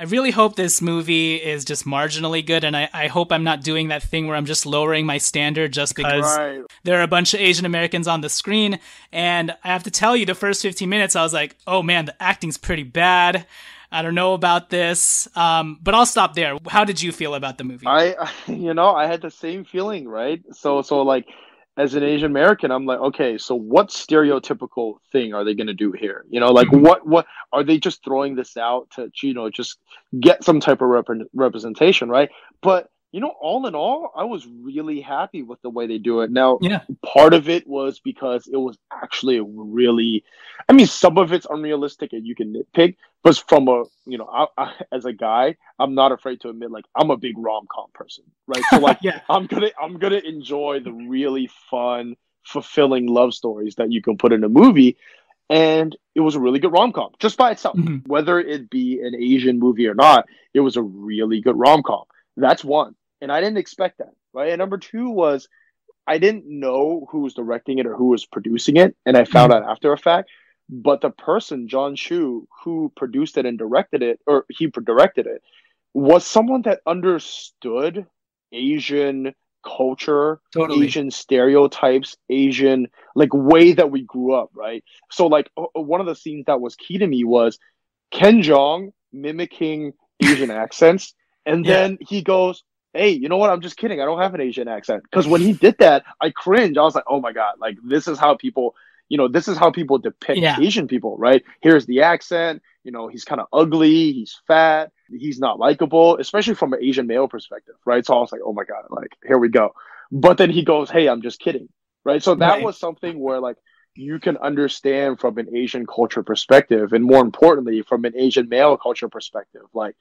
A: I really hope this movie is just marginally good, and I, I hope I'm not doing that thing where I'm just lowering my standard just because right. there are a bunch of Asian Americans on the screen. And I have to tell you, the first 15 minutes, I was like, oh man, the acting's pretty bad. I don't know about this. Um, but I'll stop there. How did you feel about the movie?
E: I, you know, I had the same feeling, right? So, so like, as an Asian American, I'm like, okay, so what stereotypical thing are they going to do here? You know, like mm-hmm. what what are they just throwing this out to you know just get some type of rep- representation, right? But you know, all in all, I was really happy with the way they do it. Now,
A: yeah.
E: part of it was because it was actually really, I mean, some of it's unrealistic and you can nitpick, but from a, you know, I, I, as a guy, I'm not afraid to admit, like, I'm a big rom com person, right? So, like,
A: yeah.
E: I'm gonna, I'm gonna enjoy the really fun, fulfilling love stories that you can put in a movie. And it was a really good rom com just by itself, mm-hmm. whether it be an Asian movie or not. It was a really good rom com. That's one and I didn't expect that. Right. And number two was I didn't know who was directing it or who was producing it, and I found mm-hmm. out after a fact. But the person, Jon Chu, who produced it and directed it, or he directed it, was someone that understood Asian culture, totally. Asian stereotypes, Asian like way that we grew up, right? So like one of the scenes that was key to me was Ken Jeong mimicking Asian accents, and yeah. then he goes, hey, you know what? I'm just kidding. I don't have an Asian accent. Because when he did that, I cringe. I was like, oh my God, like this is how people, you know, this is how people depict yeah. Asian people, right? Here's the accent. You know, he's kind of ugly, he's fat, he's not likable, especially from an Asian male perspective, right? So I was like, oh my God, like here we go. But then he goes, hey, I'm just kidding, right? So that right. was something where like you can understand from an Asian culture perspective, and more importantly, from an Asian male culture perspective, like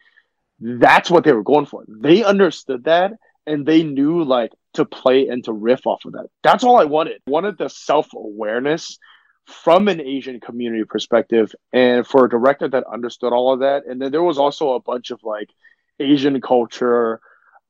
E: that's what they were going for. They understood that and they knew like to play and to riff off of that. That's all I wanted. Wanted the self awareness from an Asian community perspective and for a director that understood all of that. And then there was also a bunch of like Asian culture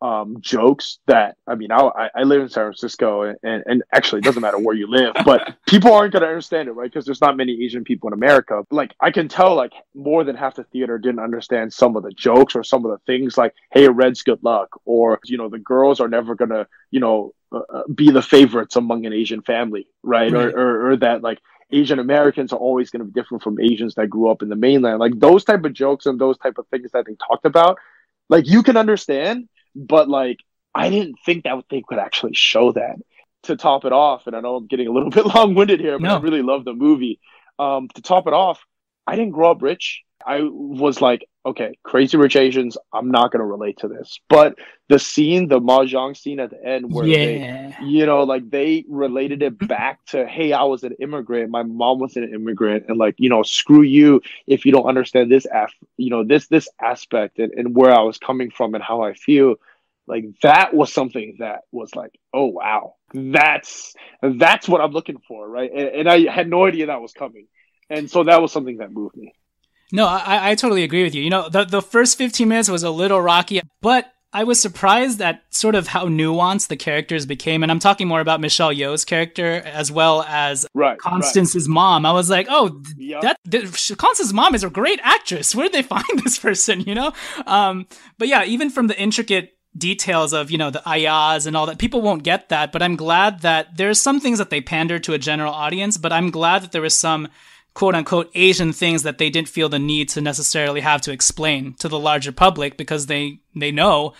E: um, jokes that I mean, I, I live in San Francisco, and, and, and actually, it doesn't matter where you live, but people aren't going to understand it, right? Because there's not many Asian people in America. Like, I can tell, like, more than half the theater didn't understand some of the jokes or some of the things, like, "Hey, Red's good luck," or you know, the girls are never going to, you know, uh, uh, be the favorites among an Asian family, right? right. Or, or, or that like Asian Americans are always going to be different from Asians that grew up in the mainland. Like those type of jokes and those type of things that they talked about, like you can understand but like I didn't think that they could actually show that. To top it off, and I know I'm getting a little bit long winded here, but no. I really love the movie. Um, to top it off, I didn't grow up rich. I was like, okay, crazy rich Asians, I'm not gonna relate to this. But the scene, the mahjong scene at the end where yeah. they you know, like they related it back to, hey, I was an immigrant, my mom was an immigrant, and like, you know, screw you if you don't understand this af you know, this this aspect and, and where I was coming from and how I feel. Like that was something that was like, oh wow, that's that's what I'm looking for, right? And, and I had no idea that was coming, and so that was something that moved me.
A: No, I, I totally agree with you. You know, the the first 15 minutes was a little rocky, but I was surprised at sort of how nuanced the characters became, and I'm talking more about Michelle Yeoh's character as well as
E: right,
A: Constance's
E: right.
A: mom. I was like, oh, yep. that, that Constance's mom is a great actress. Where did they find this person? You know, um, but yeah, even from the intricate details of you know the ayahs and all that people won't get that but i'm glad that there's some things that they pander to a general audience but i'm glad that there was some quote unquote asian things that they didn't feel the need to necessarily have to explain to the larger public because they they know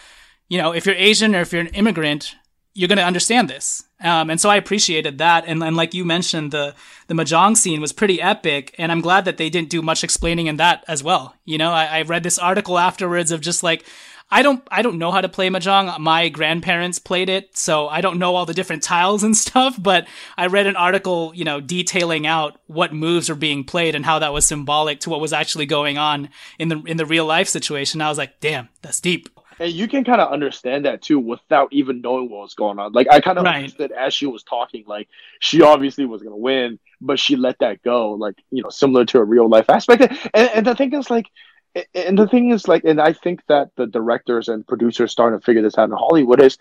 A: you know if you're asian or if you're an immigrant you're going to understand this. Um, and so i appreciated that. And, and like you mentioned the the mahjong scene was pretty epic and i'm glad that they didn't do much explaining in that as well. You know I, I read this article afterwards of just like I don't I don't know how to play mahjong. My grandparents played it, so I don't know all the different tiles and stuff, but I read an article, you know, detailing out what moves were being played and how that was symbolic to what was actually going on in the in the real life situation. I was like, "Damn, that's deep."
E: And you can kind of understand that too without even knowing what was going on. Like I kind of right. understood as she was talking, like she obviously was going to win, but she let that go, like you know, similar to a real life aspect. And, and the thing is, like and the thing is like and i think that the directors and producers starting to figure this out in hollywood is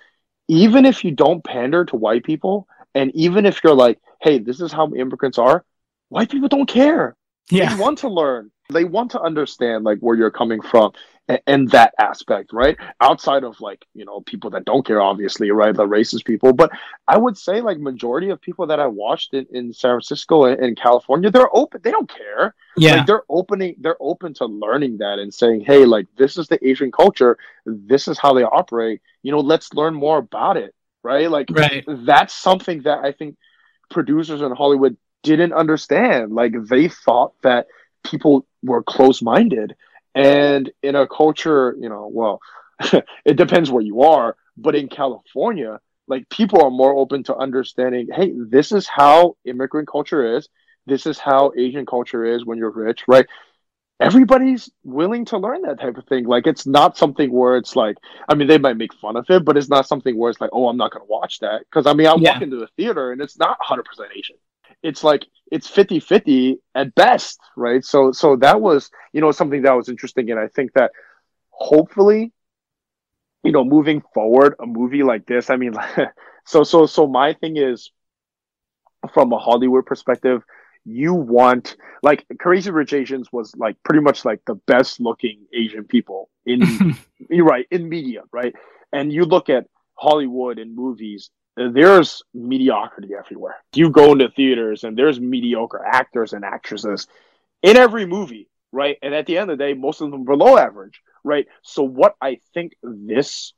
E: even if you don't pander to white people and even if you're like hey this is how immigrants are white people don't care yeah. they want to learn they want to understand like where you're coming from and, and, that aspect right? Outside of like you know people that don't care obviously right? The racist people. But i would say like majority of people that i watched in, in san francisco and, and california they're open they don't care.
A: Yeah.
E: Like, they're opening they're open to learning that and saying hey like this is the asian culture. This is how they operate. You know let's learn more about it right? Like
A: right.
E: that's something that i think producers in hollywood didn't understand. Like they thought that people were close minded. And in a culture, you know, well, it depends where you are, but in California, like people are more open to understanding, hey, this is how immigrant culture is. This is how Asian culture is when you're rich, right? Everybody's willing to learn that type of thing. Like it's not something where it's like, I mean, they might make fun of it, but it's not something where it's like, oh, I'm not going to watch that. Cause I mean, I yeah. walk into the theater and it's not 100% Asian it's like it's 50-50 at best right? So so that was you know something that was interesting. And i think that hopefully you know moving forward a movie like this i mean so so so my thing is from a hollywood perspective you want like crazy rich asians was like pretty much like the best looking asian people in you're right in media right? And you look at hollywood and movies there's mediocrity everywhere. You go into theaters and there's mediocre actors and actresses in every movie, right? And at the end of the day, most of them below average, right? So what I think this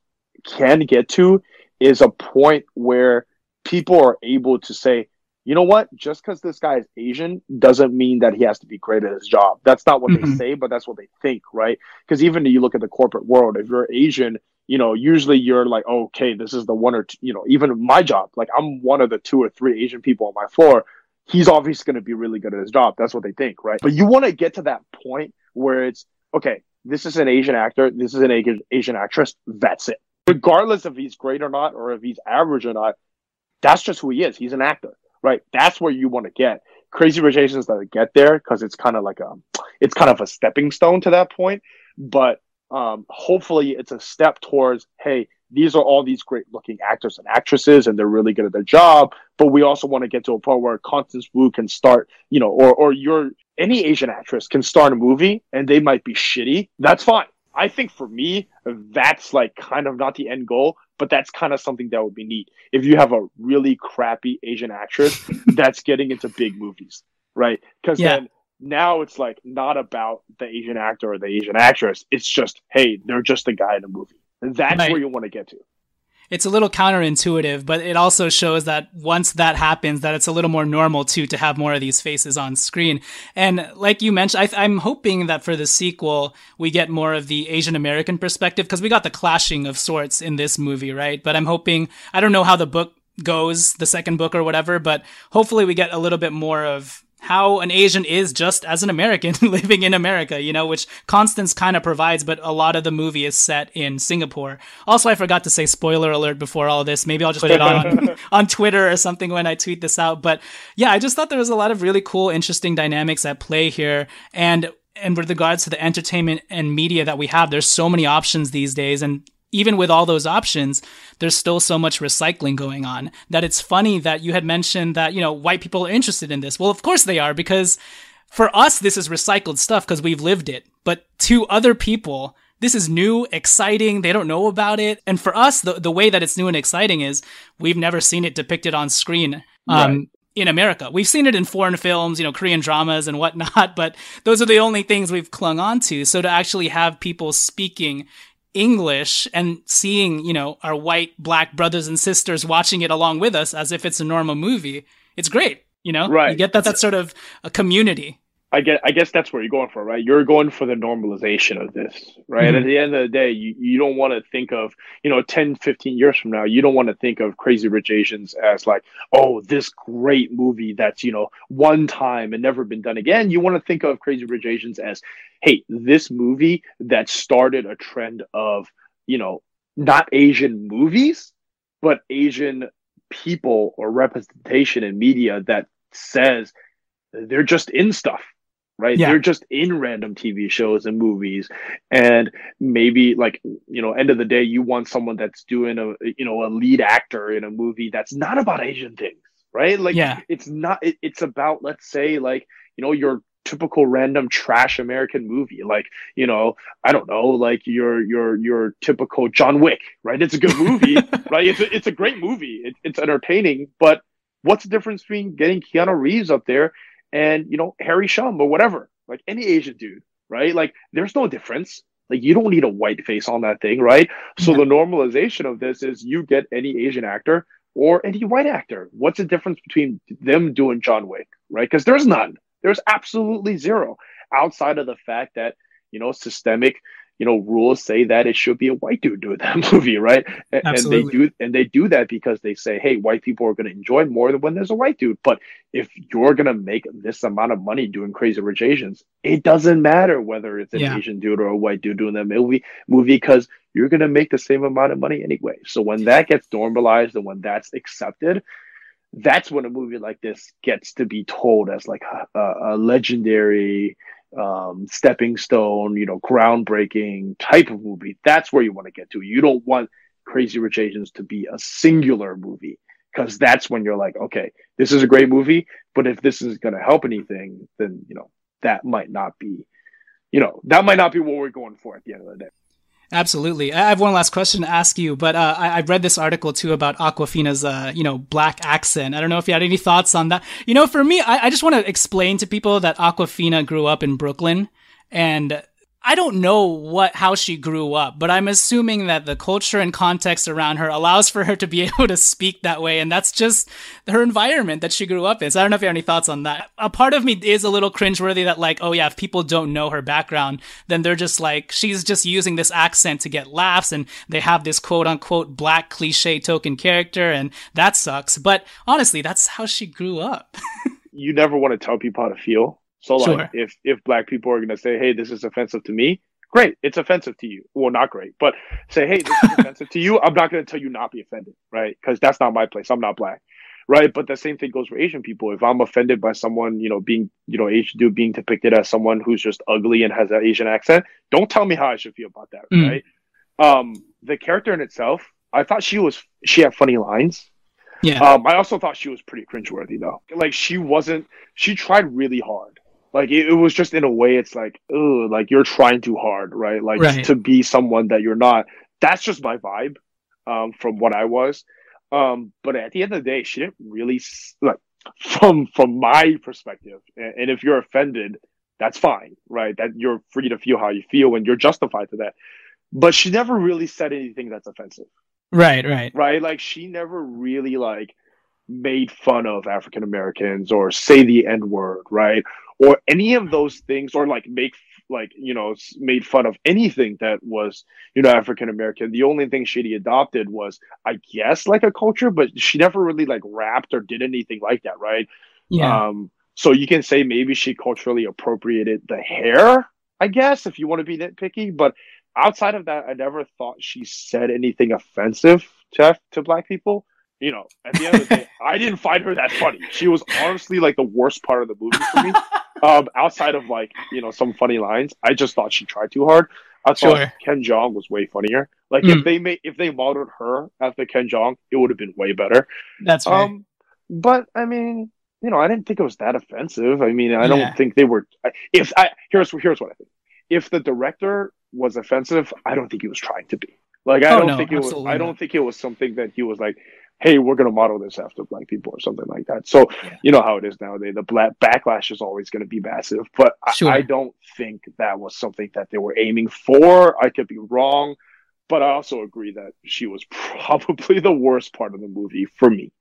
E: can get to is a point where people are able to say, you know what? Just because this guy is Asian doesn't mean that he has to be great at his job. That's not what mm-hmm. they say, but that's what they think, right? Because even if you look at the corporate world, if you're Asian you know, usually you're like, oh, okay, this is the one or two, you know, even my job, like I'm one of the two or three Asian people on my floor. He's obviously going to be really good at his job. That's what they think, right? But you want to get to that point where it's, okay, this is an Asian actor, this is an Asian actress, that's it. Regardless if he's great or not, or if he's average or not, that's just who he is. He's an actor, right? That's where you want to get. Crazy Rich Asians that get there because it's kind of like a, it's kind of a stepping stone to that point. But um, hopefully it's a step towards hey these are all these great looking actors and actresses and they're really good at their job but we also want to get to a point where constance wu can start you know or or your any asian actress can start a movie and they might be shitty. That's fine. I think for me that's like kind of not the end goal but that's kind of something that would be neat. If you have a really crappy asian actress that's getting into big movies right? Because yeah. then now it's like not about the Asian actor or the Asian actress. It's just, hey, they're just a guy in a movie. And that's right. where you want to get to.
A: It's a little counterintuitive, but it also shows that once that happens, that it's a little more normal too to have more of these faces on screen. And like you mentioned, I, am hoping that for the sequel we get more of the Asian American perspective because we got the clashing of sorts in this movie, right? But I'm hoping I don't know how the book goes, the second book or whatever, but hopefully we get a little bit more of how an Asian is just as an American living in America, you know, which Constance kind of provides, but a lot of the movie is set in Singapore. Also, I forgot to say spoiler alert before all this. Maybe I'll just put it on on Twitter or something when I tweet this out. But yeah, I just thought there was a lot of really cool, interesting dynamics at play here. And and with regards to the entertainment and media that we have, there's so many options these days and even with all those options, there's still so much recycling going on that it's funny that you had mentioned that, you know, white people are interested in this. Well, of course they are because for us, this is recycled stuff because we've lived it. But to other people, this is new, exciting. They don't know about it. And for us, the, the way that it's new and exciting is we've never seen it depicted on screen. Um, right. In America, we've seen it in foreign films, you know, Korean dramas and whatnot, but those are the only things we've clung on to. So to actually have people speaking English and seeing, you know, our white, black brothers and sisters watching it along with us as if it's a normal movie. It's great, you know?
E: Right.
A: You get that, that sort of a community.
E: I get I guess that's where you're going for, right? You're going for the normalization of this, right? Mm-hmm. At the end of the day, you, you don't want to think of, you know, 10, 15 years from now, you don't want to think of Crazy Rich Asians as like, oh, this great movie that's, you know, one time and never been done again. You want to think of Crazy Rich Asians as, hey, this movie that started a trend of, you know, not Asian movies, but Asian people or representation in media that says they're just in stuff right? Yeah. They're just in random TV shows and movies. And maybe like, you know, end of the day, you want someone that's doing a, you know, a lead actor in a movie that's not about Asian things, right? Like,
A: yeah.
E: it's not, it, it's about, let's say, like, you know, your typical random trash American movie. Like, you know, I don't know, like your your your typical John Wick, right? It's a good movie, right? It's a, it's a great movie. It, it's entertaining, but what's the difference between getting Keanu Reeves up there and you know Harry Shum or whatever, like any Asian dude, right? Like, there's no difference. Like, you don't need a white face on that thing, right? So the normalization of this is you get any Asian actor or any white actor. What's the difference between them doing John Wick, right? Because there's none. There's absolutely zero outside of the fact that, you know, systemic, you know, rules say that it should be a white dude doing that movie, right? And, and they do and they do that because they say, hey, white people are going to enjoy more than when there's a white dude. But if you're going to make this amount of money doing Crazy Rich Asians, it doesn't matter whether it's an
A: Yeah.
E: Asian dude or a white dude doing that movie movie because you're going to make the same amount of money anyway. So when that gets normalized and when that's accepted, that's when a movie like this gets to be told as like a, a legendary um stepping stone you know groundbreaking type of movie that's where you want to get to. You don't want crazy rich asians to be a singular movie because that's when you're like okay this is a great movie but if this is going to help anything then you know that might not be you know that might not be what we're going for at the end of the day
A: Absolutely. I have one last question to ask you, but uh, I, I read this article too about Awkwafina's, uh, you know, black accent. I don't know if you had any thoughts on that. You know, for me, I, I just want to explain to people that Awkwafina grew up in Brooklyn, and I don't know what how she grew up, but I'm assuming that the culture and context around her allows for her to be able to speak that way, and that's just her environment that she grew up in. So I don't know if you have any thoughts on that. A part of me is a little cringeworthy that like, oh yeah, if people don't know her background, then they're just like she's just using this accent to get laughs, and they have this quote unquote black cliche token character, and that sucks. But honestly, that's how she grew up.
E: you never want to tell people how to feel. So like
A: Sure.
E: if if black people are gonna say, Hey, this is offensive to me, great, it's offensive to you. Well, not great, but say, Hey, this is offensive to you, I'm not gonna tell you not be offended, right? Because that's not my place. I'm not black. Right. But the same thing goes for Asian people. If I'm offended by someone, you know, being, you know, Asian dude being depicted as someone who's just ugly and has an Asian accent, don't tell me how I should feel about that.
A: Mm.
E: Right. Um, the character in itself, I thought she was she had funny lines.
A: Yeah.
E: Um, I also thought she was pretty cringeworthy though. Like she wasn't. She tried really hard. Like it, it was just in a way, it's like, oh, like you're trying too hard, right? Like
A: Right.
E: to be someone that you're not. That's just my vibe, um, from what I was. Um, but at the end of the day, she didn't really like from from my perspective. And, and if you're offended, that's fine, right? That you're free to feel how you feel, and you're justified to that. But she never really said anything that's offensive
A: right. Right.
E: right? Like she never really like made fun of African Americans or say the N word, right? Or any of those things, or like make like you know made fun of anything that was you know African American. The only thing she adopted was, I guess, like a culture, but she never really like rapped or did anything like that, right?
A: Yeah.
E: Um, so you can say maybe she culturally appropriated the hair, I guess, if you want to be nitpicky. But outside of that, I never thought she said anything offensive to to black people. You know, at the end of the day, I didn't find her that funny. She was honestly like the worst part of the movie for me. um, outside of like you know some funny lines, I just thought she tried too hard. I thought
A: Sure.
E: Ken Jeong was way funnier. Like
A: Mm.
E: if they made if they modeled her after Ken Jeong, it would have been way better.
A: That's right.
E: Um, but I mean, you know, I didn't think it was that offensive. I mean, I
A: Yeah.
E: don't think they were. If I here's here's what I think. If the director was offensive, I don't think he was trying to be. Like I
A: Oh,
E: don't
A: no,
E: think it was. I don't
A: not.
E: think it was something that he was like, "Hey, we're gonna model this after black people" or something like that. So
A: Yeah.
E: you know how it is nowadays. The black backlash is always going to be massive, but I,
A: Sure.
E: I don't think that was something that they were aiming for. I could be wrong, but I also agree that she was probably the worst part of the movie for me.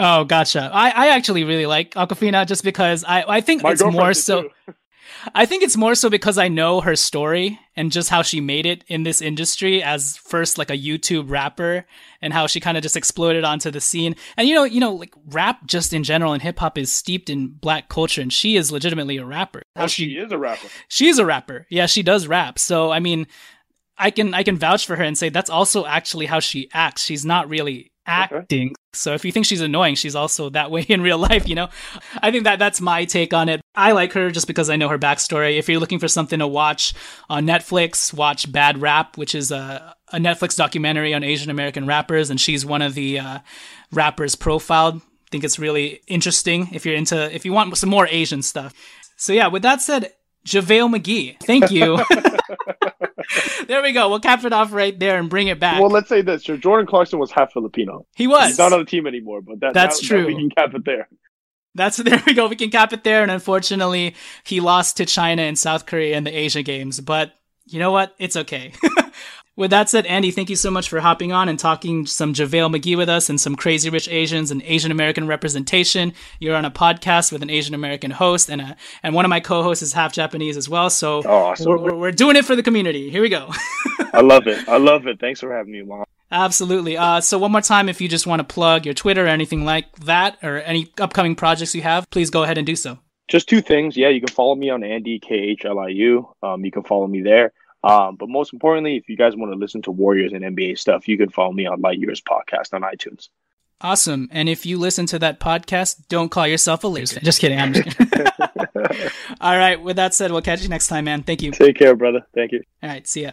A: Oh, gotcha. I, I actually really like Awkwafina just because I, I think
E: My
A: it's more so. I think it's more so because I know her story and just how she made it in this industry as first like a YouTube rapper and how she kind of just exploded onto the scene. And you know, you know, like rap just in general and hip hop is steeped in black culture and she is legitimately a rapper.
E: Oh, she is a rapper.
A: she's a rapper. Yeah, she does rap. So I mean, I can I can vouch for her and say that's also actually how she acts. She's not really acting. So if you think she's annoying, she's also that way in real life, you know? I think that that's my take on it. I like her just because I know her backstory. If you're looking for something to watch on Netflix, watch Bad Rap, which is a, a Netflix documentary on Asian American rappers, and she's one of the uh, rappers profiled. I think it's really interesting if you're into if you want some more Asian stuff. So yeah, with that said, JaVale McGee, thank you. there we go. We'll cap it off right there and bring it back.
E: Well, let's say this: Jordan Clarkson was half Filipino.
A: He was.
E: He's not on the team anymore, but that,
A: that's
E: that,
A: true.
E: That we can cap it there.
A: That's there we go. We can cap it there. And unfortunately, he lost to China and South Korea in the Asia Games. But you know what? It's okay. with that said, Andy, thank you so much for hopping on and talking some JaVale McGee with us and some crazy rich Asians and Asian American representation. You're on a podcast with an Asian American host, and a, and one of my co-hosts is half Japanese as well. So
E: oh, awesome.
A: we're, we're doing it for the community. Here we go.
E: I love it. I love it. Thanks for having me, Mom.
A: Absolutely. Uh, so one more time, if you just want to plug your Twitter or anything like that, or any upcoming projects you have, please go ahead and do so.
E: Just two things. Yeah, you can follow me on Andy K H L I U. Um, you can follow me there. Um, but most importantly, if you guys want to listen to Warriors and NBA stuff, you can follow me on Light Years Podcast on iTunes.
A: Awesome. And if you listen to that podcast, don't call yourself a loser. Just kidding. I'm just kidding. All right. With that said, we'll catch you next time, man. Thank you.
E: Take care, brother. Thank you.
A: All right. See ya.